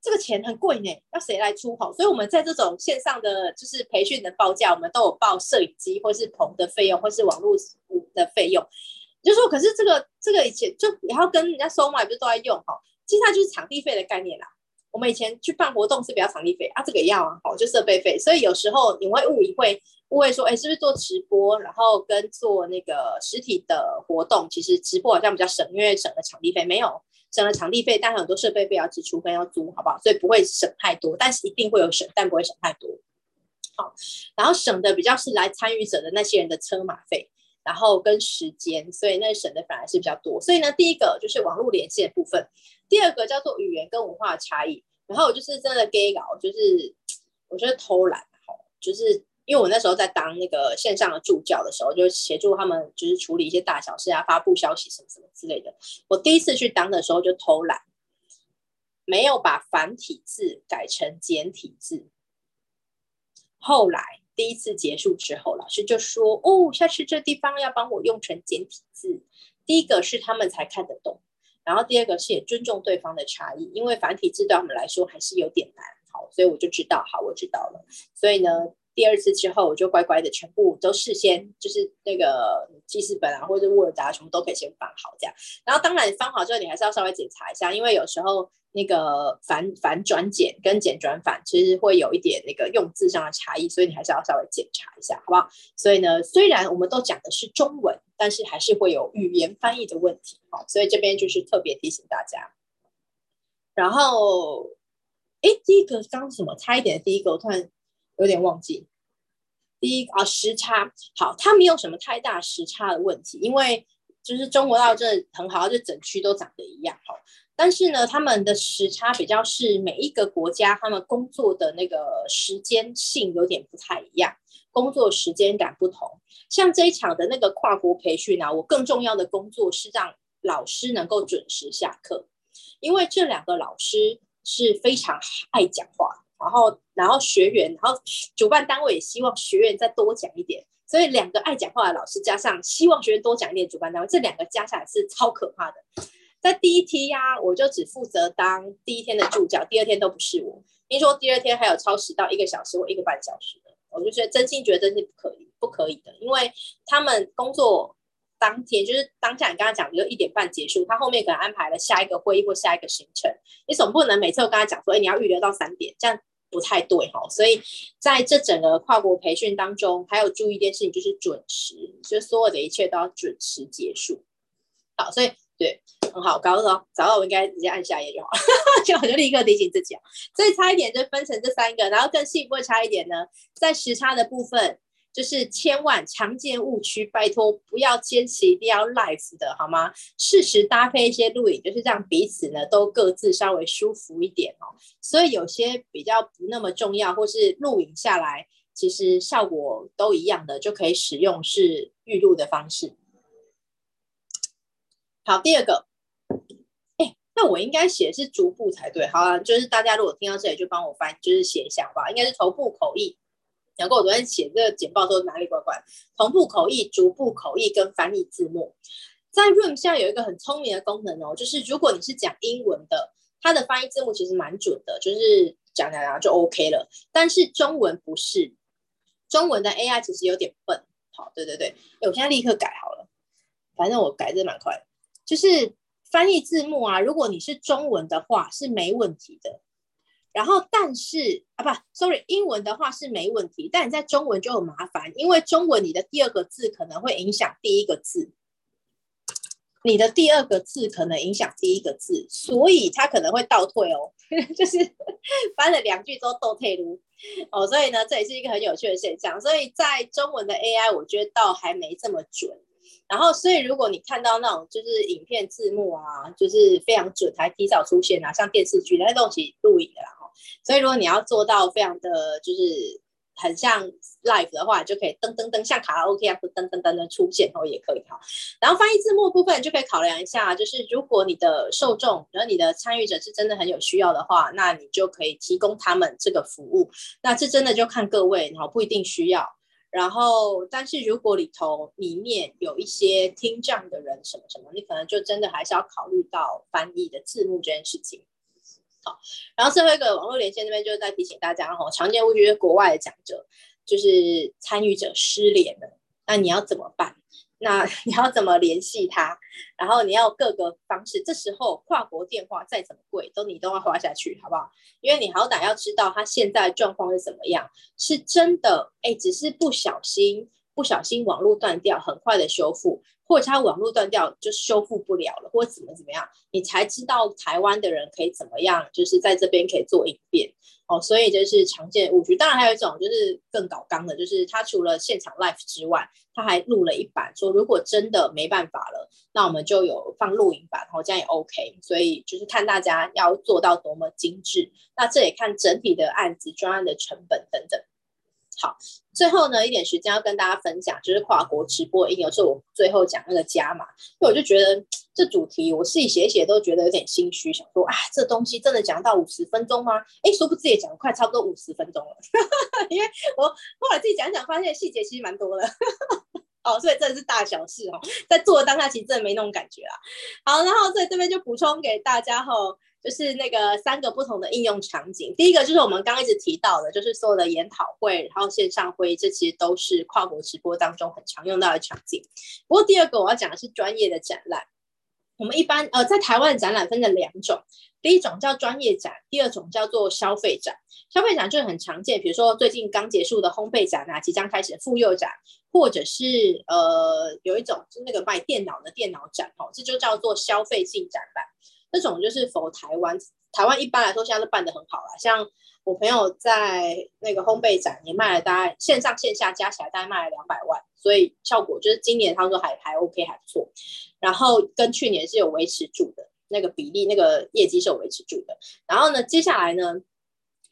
这个钱很贵呢，要谁来出？好，所以我们在这种线上的就是培训的报价，我们都有报摄影机或是棚的费用，或是网络的费用。就说，可是这个这个以前就也要跟人家收嘛，不是都在用哈？其实它就是场地费的概念啦。我们以前去办活动是比较场地费啊，这个也要啊，好，就设备费。所以有时候你会误以为误会说，哎，是不是做直播，然后跟做那个实体的活动，其实直播好像比较省，因为省了场地费。没有省了场地费，但很多设备费要支出跟要租，好不好？所以不会省太多，但是一定会有省，但不会省太多。好，然后省的比较是来参与者的那些人的车马费，然后跟时间，所以那省的反而是比较多。所以呢，第一个就是网络连线的部分，第二个叫做语言跟文化的差异。然后我就是真的 gay 搞，就是我觉得偷懒，好，就是因为我那时候在当那个线上的助教的时候，就协助他们就是处理一些大小事啊，发布消息什么什么之类的。我第一次去当的时候就偷懒，没有把繁体字改成简体字。后来第一次结束之后，老师就说：“哦，下次这地方要帮我用成简体字。”第一个是他们才看得懂，然后第二个是也尊重对方的差异，因为繁体字对我们来说还是有点难。好，所以我就知道，好，我知道了。所以呢。第二次之后，我就乖乖的全部都事先就是那个记事本啊，或者 Word，全部都可以先放好这样。然后当然放好之后，你还是要稍微检查一下，因为有时候那个繁繁转简跟简转繁其实会有一点那个用字上的差异，所以你还是要稍微检查一下，好不好？所以呢，虽然我们都讲的是中文，但是还是会有语言翻译的问题，好，所以这边就是特别提醒大家。然后，哎，第一个刚刚什么？差一点的第一个，我突然。有点忘记，第一啊，时差好，它没有什么太大时差的问题，因为就是中国大陆真的很好，就整区都长得一样好。但是呢，他们的时差比较是每一个国家他们工作的那个时间性有点不太一样，工作时间感不同。像这一场的那个跨国培训啊，我更重要的工作是让老师能够准时下课，因为这两个老师是非常爱讲话。然后，然后学员，然后主办单位也希望学员再多讲一点，所以两个爱讲话的老师加上希望学员多讲一点，主办单位这两个加起来是超可怕的。在第一梯呀，我就只负责当第一天的助教，第二天都不是我。听说第二天还有超时到一个小时或一个半小时的，我就觉得真心觉得真是不可以，不可以的，因为他们工作。当天就是当下，你跟他讲，比如一点半结束，他后面可能安排了下一个会议或下一个行程，你总不能每次都跟他讲说，哎，你要预留到三点，这样不太对哈。所以在这整个跨国培训当中，还有注意一件事情，就是准时，就是所有的一切都要准时结束。好，所以对，很好，搞到找到我应该直接按下一页就好，就我就立刻提醒自己啊。所以差一点就分成这三个，然后更细部会差一点呢，在时差的部分。就是千万常见误区，拜托不要坚持一定要 live 的好吗？适时搭配一些录影，就是让彼此呢都各自稍微舒服一点哦。所以有些比较不那么重要，或是录影下来其实效果都一样的，就可以使用是预录的方式。好，第二个，那我应该写是逐步才对。好啊，就是大家如果听到这里就帮我翻，就是写一下吧，应该是头部口译。然后我昨天写这个简报都哪里怪怪？同步口译、逐步口译跟翻译字幕，在 Room 下有一个很聪明的功能哦，就是如果你是讲英文的，它的翻译字幕其实蛮准的，就是讲讲讲就 OK 了。但是中文不是，中文的 AI 其实有点笨。好，对对对，我现在立刻改好了，反正我改的蛮快。就是翻译字幕啊，如果你是中文的话是没问题的。然后，但是啊，不，sorry，英文的话是没问题，但你在中文就很麻烦，因为中文你的第二个字可能会影响第一个字，你的第二个字可能影响第一个字，所以它可能会倒退哦，就是翻了两句都倒退噜哦，所以呢，这也是一个很有趣的现象，所以在中文的 AI，我觉得倒还没这么准。然后，所以如果你看到那种就是影片字幕啊，就是非常准，还提早出现啊，像电视剧那些东西录影的啦。所以，如果你要做到非常的就是很像 live 的话，就可以噔噔噔，像卡拉 OK 啊，噔噔噔的出现哦，也可以哈。然后翻译字幕部分就可以考量一下，就是如果你的受众，然后你的参与者是真的很有需要的话，那你就可以提供他们这个服务。那这真的就看各位，然后不一定需要。然后，但是如果里头里面有一些听障的人什么什么，你可能就真的还是要考虑到翻译的字幕这件事情。好，然后最后一个网络连线这边就是在提醒大家哦，常见误区国外的讲者就是参与者失联了，那你要怎么办？那 你要怎么联系他？然后你要各个方式。这时候跨国电话再怎么贵，都你都要花下去，好不好？因为你好歹要知道他现在状况是怎么样，是真的哎，只是不小心不小心网络断掉，很快的修复。或者他网络断掉就修复不了了，或怎么怎么样，你才知道台湾的人可以怎么样，就是在这边可以做应变哦。所以就是常见误区。当然还有一种就是更搞纲的，就是他除了现场 live 之外，他还录了一版，说如果真的没办法了，那我们就有放录影版，哦，这样也 OK。所以就是看大家要做到多么精致，那这也看整体的案子专案的成本等等。好，最后呢，一点时间要跟大家分享，就是跨国直播应用，是我最后讲那个加码，因为我就觉得这主题我自己写一写都觉得有点心虚，想说啊，这东西真的讲到五十分钟吗？哎，殊不知也讲快差不多五十分钟了，因为我后来自己讲讲，发现细节其实蛮多的，哦，所以真的是大小事哦，在做的当下其实真的没那种感觉啊。好，然后在这边就补充给大家后。就是那个三个不同的应用场景，第一个就是我们刚刚一直提到的，就是所有的研讨会，然后线上会议，这其实都是跨国直播当中很常用到的场景。不过第二个我要讲的是专业的展览，我们一般呃在台湾展览分成两种，第一种叫专业展，第二种叫做消费展。消费展就很常见，比如说最近刚结束的烘焙展啊，即将开始的妇幼展，或者是呃有一种就是那个卖电脑的电脑展哦，这就叫做消费性展览。这种就是否台湾，台湾一般来说现在都办得很好啦。像我朋友在那个烘焙展也卖了，大概线上线下加起来大概卖了两百万，所以效果就是今年他说还还 OK 还不错。然后跟去年是有维持住的那个比例，那个业绩是有维持住的。然后呢，接下来呢，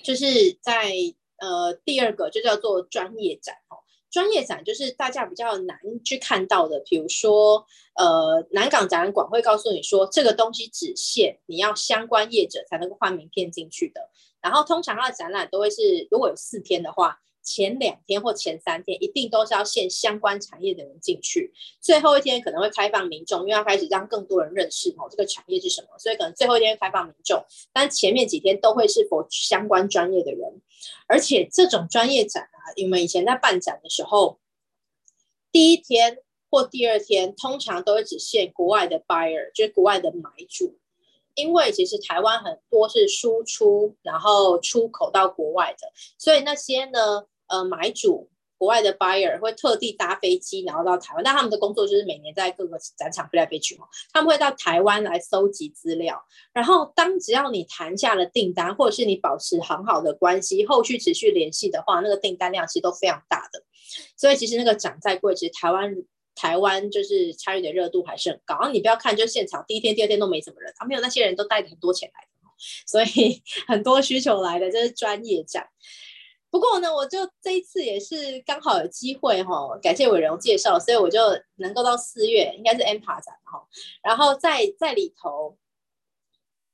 就是在呃第二个就叫做专业展哦。专业展就是大家比较难去看到的，比如说，呃，南港展览馆会告诉你说，这个东西只限你要相关业者才能够换名片进去的。然后通常它的展览都会是，如果有四天的话，前两天或前三天一定都是要限相关产业的人进去，最后一天可能会开放民众，因为要开始让更多人认识哦这个产业是什么，所以可能最后一天开放民众，但前面几天都会是否相关专业的人，而且这种专业展啊。因为以前在办展的时候，第一天或第二天通常都会只限国外的 buyer，就是国外的买主。因为其实台湾很多是输出，然后出口到国外的，所以那些呢，呃，买主。国外的 buyer 会特地搭飞机，然后到台湾，但他们的工作就是每年在各个展场飞来飞去嘛。他们会到台湾来搜集资料，然后当只要你谈下了订单，或者是你保持很好的关系，后续持续联系的话，那个订单量其实都非常大的。所以其实那个展再贵，其实台湾台湾就是参与的热度还是很高。你不要看，就现场第一天、第二天都没什么人，他没有那些人都带着很多钱来的，所以 很多需求来的，这是专业展。不过呢，我就这一次也是刚好有机会哈，感谢伟荣介绍，所以我就能够到四月，应该是 MPA 展哈，然后在在里头，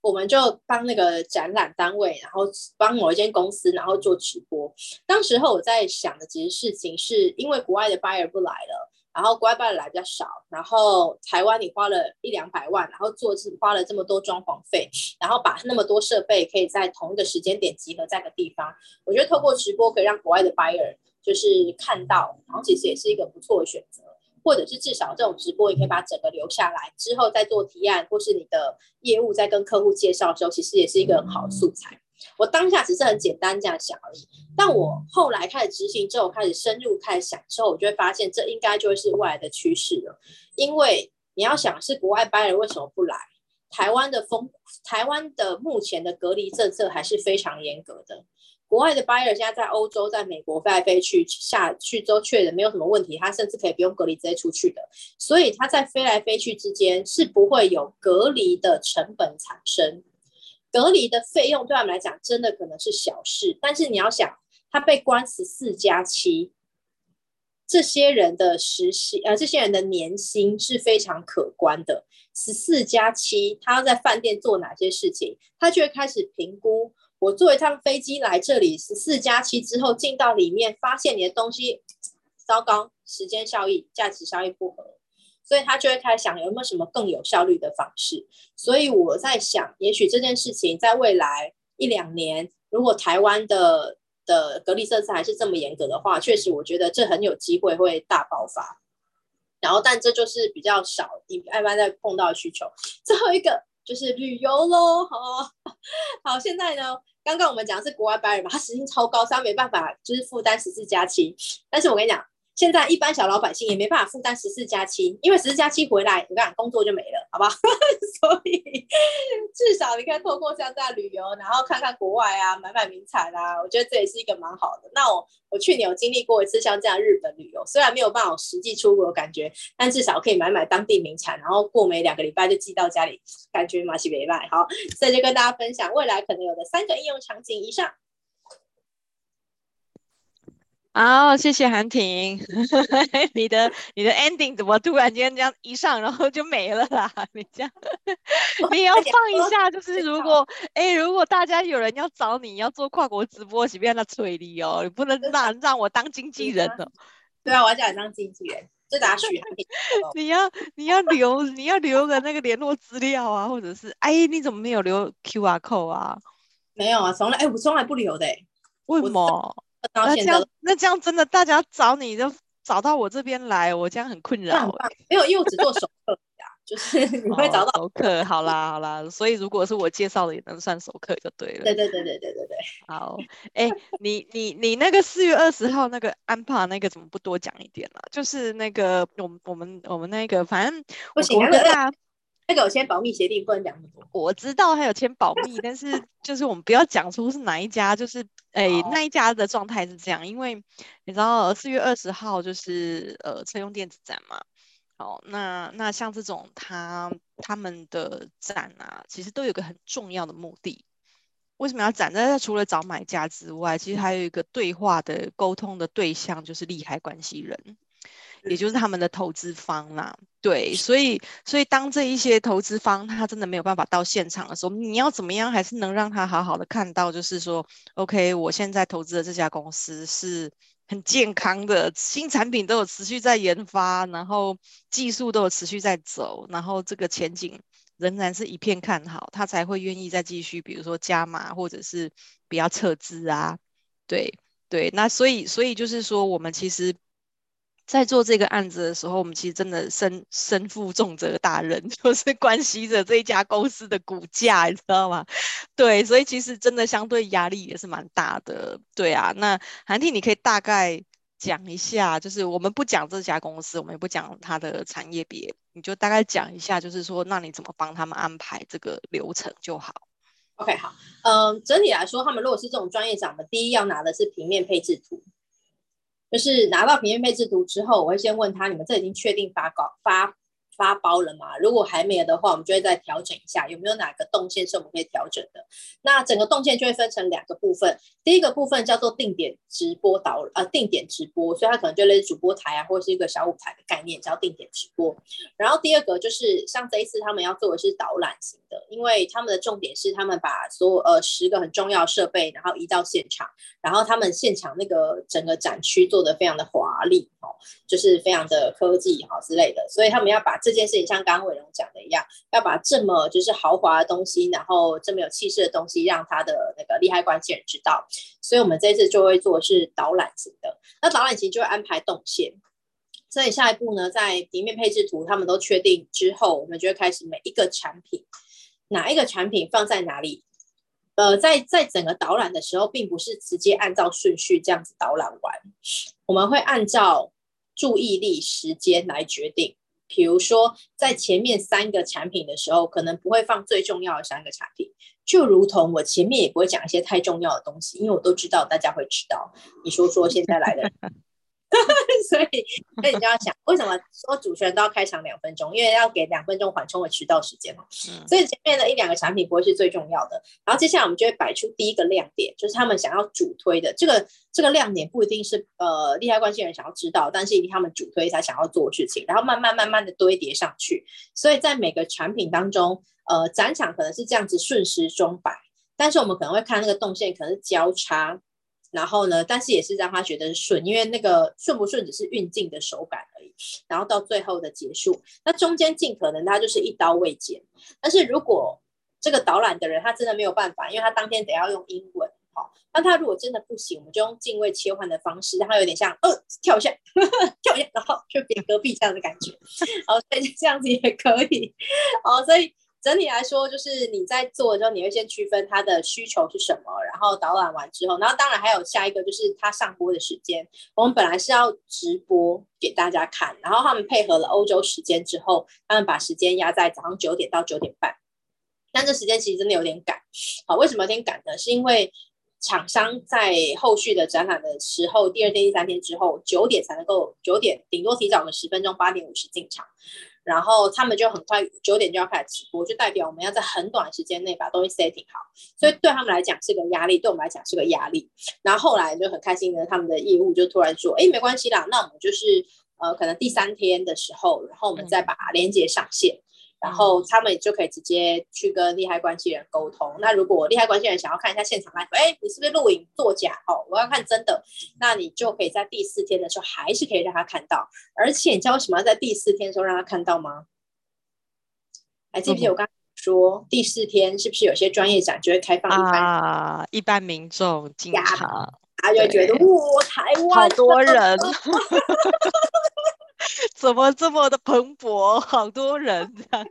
我们就帮那个展览单位，然后帮某一间公司，然后做直播。当时候我在想的其实事情是因为国外的 buyer 不来了。然后国外办的来比较少，然后台湾你花了一两百万，然后做是花了这么多装潢费，然后把那么多设备可以在同一个时间点集合在个地方，我觉得透过直播可以让国外的 buyer 就是看到，然后其实也是一个不错的选择，或者是至少这种直播也可以把整个留下来，之后再做提案，或是你的业务在跟客户介绍的时候，其实也是一个很好的素材。我当下只是很简单这样想而已，但我后来开始执行之后，开始深入开始想之后，我就会发现这应该就会是未来的趋势了。因为你要想是国外 buyer 为什么不来？台湾的风，台湾的目前的隔离政策还是非常严格的。国外的 buyer 现在在欧洲、在美国飞来飞去，下去之后确认没有什么问题，他甚至可以不用隔离直接出去的。所以他在飞来飞去之间是不会有隔离的成本产生。隔离的费用对他们来讲真的可能是小事，但是你要想，他被关十四加七，这些人的实习呃，这些人的年薪是非常可观的。十四加七，他要在饭店做哪些事情，他就会开始评估。我坐一趟飞机来这里，十四加七之后进到里面，发现你的东西糟糕，时间效益、价值效益不合。所以他就会开始想有没有什么更有效率的方式。所以我在想，也许这件事情在未来一两年，如果台湾的的隔离政策还是这么严格的话，确实我觉得这很有机会会大爆发。然后但这就是比较少，你一般在碰到的需求。最后一个就是旅游喽，好，好，现在呢，刚刚我们讲的是国外白人嘛，他时薪超高，所以他没办法就是负担十四加七，但是我跟你讲。现在一般小老百姓也没办法负担十四加七，因为十四加七回来，你看工作就没了，好不好？所以至少你看透过这样在旅游，然后看看国外啊，买买名产啊，我觉得这也是一个蛮好的。那我我去年有经历过一次像这样日本旅游，虽然没有办法实际出国感觉，但至少可以买买当地名产，然后过没两个礼拜就寄到家里，感觉马西没赖。好，所以就跟大家分享未来可能有的三个应用场景以上。好，谢谢韩婷，你的你的 ending 怎么突然间这样一上，然后就没了啦？你这样，你要放一下，就是如果哎、欸，如果大家有人要找你要做跨国直播，随便他催你哦，你不能让让我当经纪人哦。对啊，我要叫你当经纪人，就打许韩婷。你要你要留你要留个那个联络资料啊，或者是哎，你怎么没有留 QR code 啊？没有啊，从来哎，我从来不留的、欸，为什么？那这样，那这样真的，大家找你就找到我这边来，我这样很困扰、欸。没有，因为我只做熟客呀，就是你会找到熟客。好啦，好啦，所以如果是我介绍的，也能算熟客就对了。对对对对对对对。好，哎、欸，你你你那个四月二十号那个安帕那个怎么不多讲一点呢、啊？就是那个我们我们我们那个，反正我国大。那个有签保密协定，不能讲那么多。我知道还有签保密，但是 就是我们不要讲出是哪一家，就是哎、欸、那一家的状态是这样，因为你知道四月二十号就是呃车用电子展嘛。好，那那像这种他他们的展啊，其实都有个很重要的目的。为什么要展？那除了找买家之外，其实还有一个对话的沟通的对象，就是利害关系人。也就是他们的投资方啦，对，所以所以当这一些投资方他真的没有办法到现场的时候，你要怎么样还是能让他好好的看到，就是说，OK，我现在投资的这家公司是很健康的，新产品都有持续在研发，然后技术都有持续在走，然后这个前景仍然是一片看好，他才会愿意再继续，比如说加码或者是不要撤资啊，对对，那所以所以就是说，我们其实。在做这个案子的时候，我们其实真的身身负重责大任，就是关系着这一家公司的股价，你知道吗？对，所以其实真的相对压力也是蛮大的。对啊，那韩婷，你可以大概讲一下，就是我们不讲这家公司，我们也不讲它的产业别，你就大概讲一下，就是说，那你怎么帮他们安排这个流程就好。OK，好，嗯，整体来说，他们如果是这种专业奖的，第一要拿的是平面配置图。就是拿到平面配置图之后，我会先问他：你们这已经确定发稿发发包了吗？如果还没有的话，我们就会再调整一下，有没有哪个动线是我们可以调整的？那整个动线就会分成两个部分，第一个部分叫做定点直播导呃定点直播，所以它可能就类似主播台啊，或者是一个小舞台的概念，叫定点直播。然后第二个就是像这一次他们要做的是导览型的，因为他们的重点是他们把所有呃十个很重要的设备，然后移到现场，然后他们现场那个整个展区做得非常的华丽哦，就是非常的科技哈之类的，所以他们要把这这件事情像刚刚伟荣讲的一样，要把这么就是豪华的东西，然后这么有气势的东西，让他的那个利害关系人知道。所以我们这次就会做的是导览型的。那导览型就会安排动线。所以下一步呢，在平面配置图他们都确定之后，我们就会开始每一个产品，哪一个产品放在哪里。呃，在在整个导览的时候，并不是直接按照顺序这样子导览完，我们会按照注意力时间来决定。比如说，在前面三个产品的时候，可能不会放最重要的三个产品，就如同我前面也不会讲一些太重要的东西，因为我都知道大家会知道。你说说，现在来的。所以，所以你就要想，为什么说主持人都要开场两分钟？因为要给两分钟缓冲的迟到时间嘛。所以前面的一两个产品不会是最重要的。然后接下来我们就会摆出第一个亮点，就是他们想要主推的这个这个亮点，不一定是呃利害关系人想要知道，但是以他们主推才想要做的事情，然后慢慢慢慢的堆叠上去。所以在每个产品当中，呃，展场可能是这样子顺时钟摆，但是我们可能会看那个动线可能是交叉。然后呢，但是也是让他觉得顺，因为那个顺不顺只是运镜的手感而已。然后到最后的结束，那中间尽可能他就是一刀未剪。但是如果这个导览的人他真的没有办法，因为他当天得要用英文，好，那他如果真的不行，我们就用进位切换的方式，让他有点像呃跳一下 跳一下，然后就给隔壁这样的感觉，然后所以这样子也可以，哦，所以。整体来说，就是你在做的时候，你会先区分他的需求是什么，然后导览完之后，然后当然还有下一个就是他上播的时间。我们本来是要直播给大家看，然后他们配合了欧洲时间之后，他们把时间压在早上九点到九点半，但这时间其实真的有点赶。好，为什么有点赶呢？是因为厂商在后续的展览的时候，第二天、第三天之后，九点才能够九点，顶多提早个十分钟，八点五十进场。然后他们就很快九点就要开始直播，就代表我们要在很短时间内把东西 setting 好，所以对他们来讲是个压力，对我们来讲是个压力。然后后来就很开心的，他们的业务就突然说：“哎，没关系啦，那我们就是呃，可能第三天的时候，然后我们再把连接上线。嗯”然后他们就可以直接去跟利害关系人沟通。那如果利害关系人想要看一下现场 live，哎，你是不是录影作假？哦，我要看真的，那你就可以在第四天的时候还是可以让他看到。而且你知道为什么要在第四天的时候让他看到吗？还记不记得我刚才说、嗯、第四天是不是有些专业展就会开放一般啊一般民众进场，他就会觉得哇，台湾好多人。怎么这么的蓬勃？好多人这样，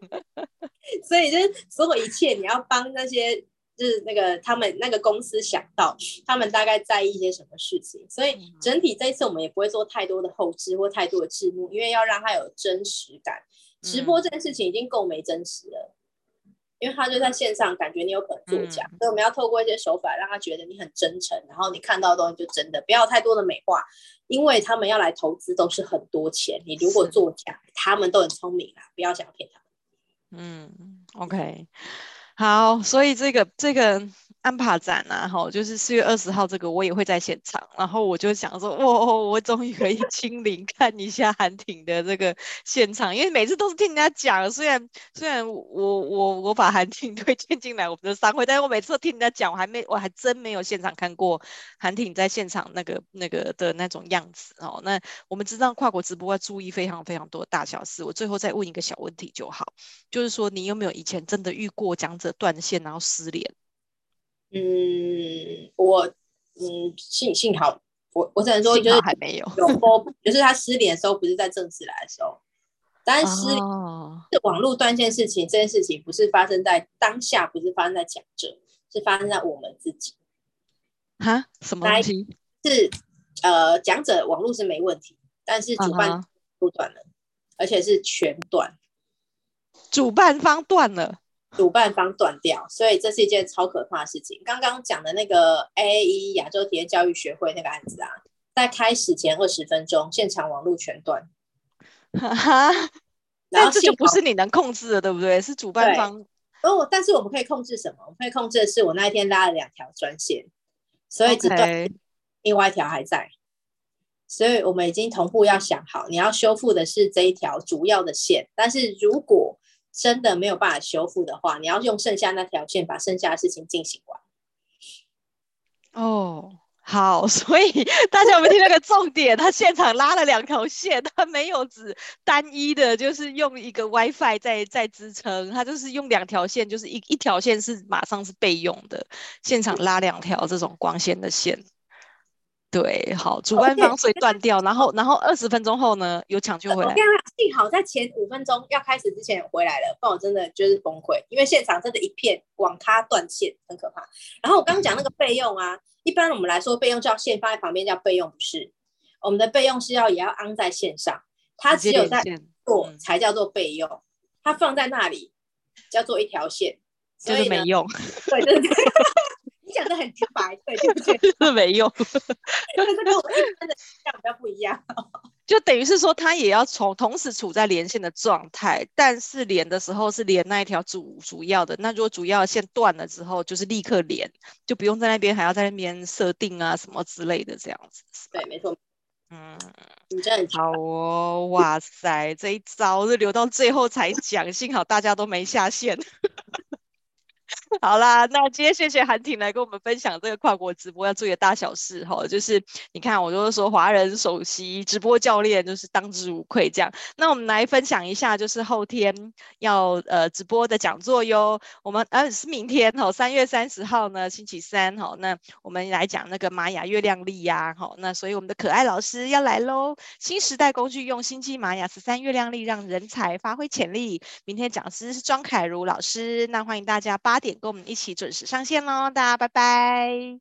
所以就是所有一切你要帮那些就是那个他们那个公司想到，他们大概在意一些什么事情。所以整体这一次我们也不会做太多的后置或太多的字幕，因为要让它有真实感。直播这件事情已经够没真实了。因为他就在线上，感觉你有可能作假，嗯，所以我们要透过一些手法让他觉得你很真诚，然后你看到的东西就真的，不要太多的美化，因为他们要来投资都是很多钱，你如果作假，他们都很聪明啊，不要想骗他们。嗯，OK，好，所以这个这个。安帕展啊，哈，就是四月二十号这个我也会在现场，然后我就想说，哇，我终于可以亲临看一下韩挺的这个现场，因为每次都是听人家讲，虽然虽然我我我把韩挺推荐进来我们的商会，但是我每次都听人家讲，我还没我还真没有现场看过韩挺在现场那个那个的那种样子哦。那我们知道跨国直播要注意非常非常多大小事，我最后再问一个小问题就好，就是说你有没有以前真的遇过讲者断线然后失联？嗯，我嗯幸幸好我我只能说就是还没有有播，就是他失联的时候不是在正式来的时候，但是是网络断线事情，这件事情不是发生在当下，不是发生在讲者，是发生在我们自己。哈？什么东西？是呃讲者网络是没问题，但是主办都断了，而且是全断，主办方断了。主办方断掉，所以这是一件超可怕的事情。刚刚讲的那个 AAE 亚洲体验教育学会那个案子啊，在开始前二十分钟，现场网络全断。哈，哈，那这就不是你能控制的，对不对？是主办方。哦，但是我们可以控制什么？我们可以控制的是，我那一天拉了两条专线，所以只断，另外一条还在。所以我们已经同步要想好，你要修复的是这一条主要的线，但是如果真的没有办法修复的话，你要用剩下那条线把剩下的事情进行完。哦，好，所以大家有没有听那个重点？他现场拉了两条线，他没有只单一的，就是用一个 WiFi 在在支撑，他就是用两条线，就是一一条线是马上是备用的，现场拉两条这种光纤的线。对，好，主办方所以断掉然后然后二十分钟后呢，有抢救回来。幸好在前五分钟要开始之前回来了，不然我真的就是崩溃，因为现场真的一片网咖断线，很可怕。然后我刚刚讲那个备用啊，一般我们来说备用叫线放在旁边叫备用，不是？我们的备用是要也要安在线上，它只有在做才叫做备用，它放在那里叫做一条线，所以没用。对对对。你讲的很直白，对，对不对？是 没用，因为这跟我们一般的像比较不一样。就等于是说，他也要从同时处在连线的状态，但是连的时候是连那一条主主要的。那如果主要的线断了之后，就是立刻连，就不用在那边还要在那边设定啊什么之类的这样子。对，没错。嗯，你真的好哦，哇塞，这一招是留到最后才讲，幸好大家都没下线。好啦，那今天谢谢韩婷来跟我们分享这个跨国直播要注意的大小事哈，就是你看我就是说华人首席直播教练就是当之无愧这样。那我们来分享一下，就是后天要呃直播的讲座哟。我们呃是明天哈，三月三十号呢星期三哈，那我们来讲那个玛雅月亮历呀，好，那所以我们的可爱老师要来喽。新时代工具用星际玛雅十三月亮历让人才发挥潜力。明天讲师是庄凯如老师，那欢迎大家八点跟我们一起准时上线喽，大家拜拜。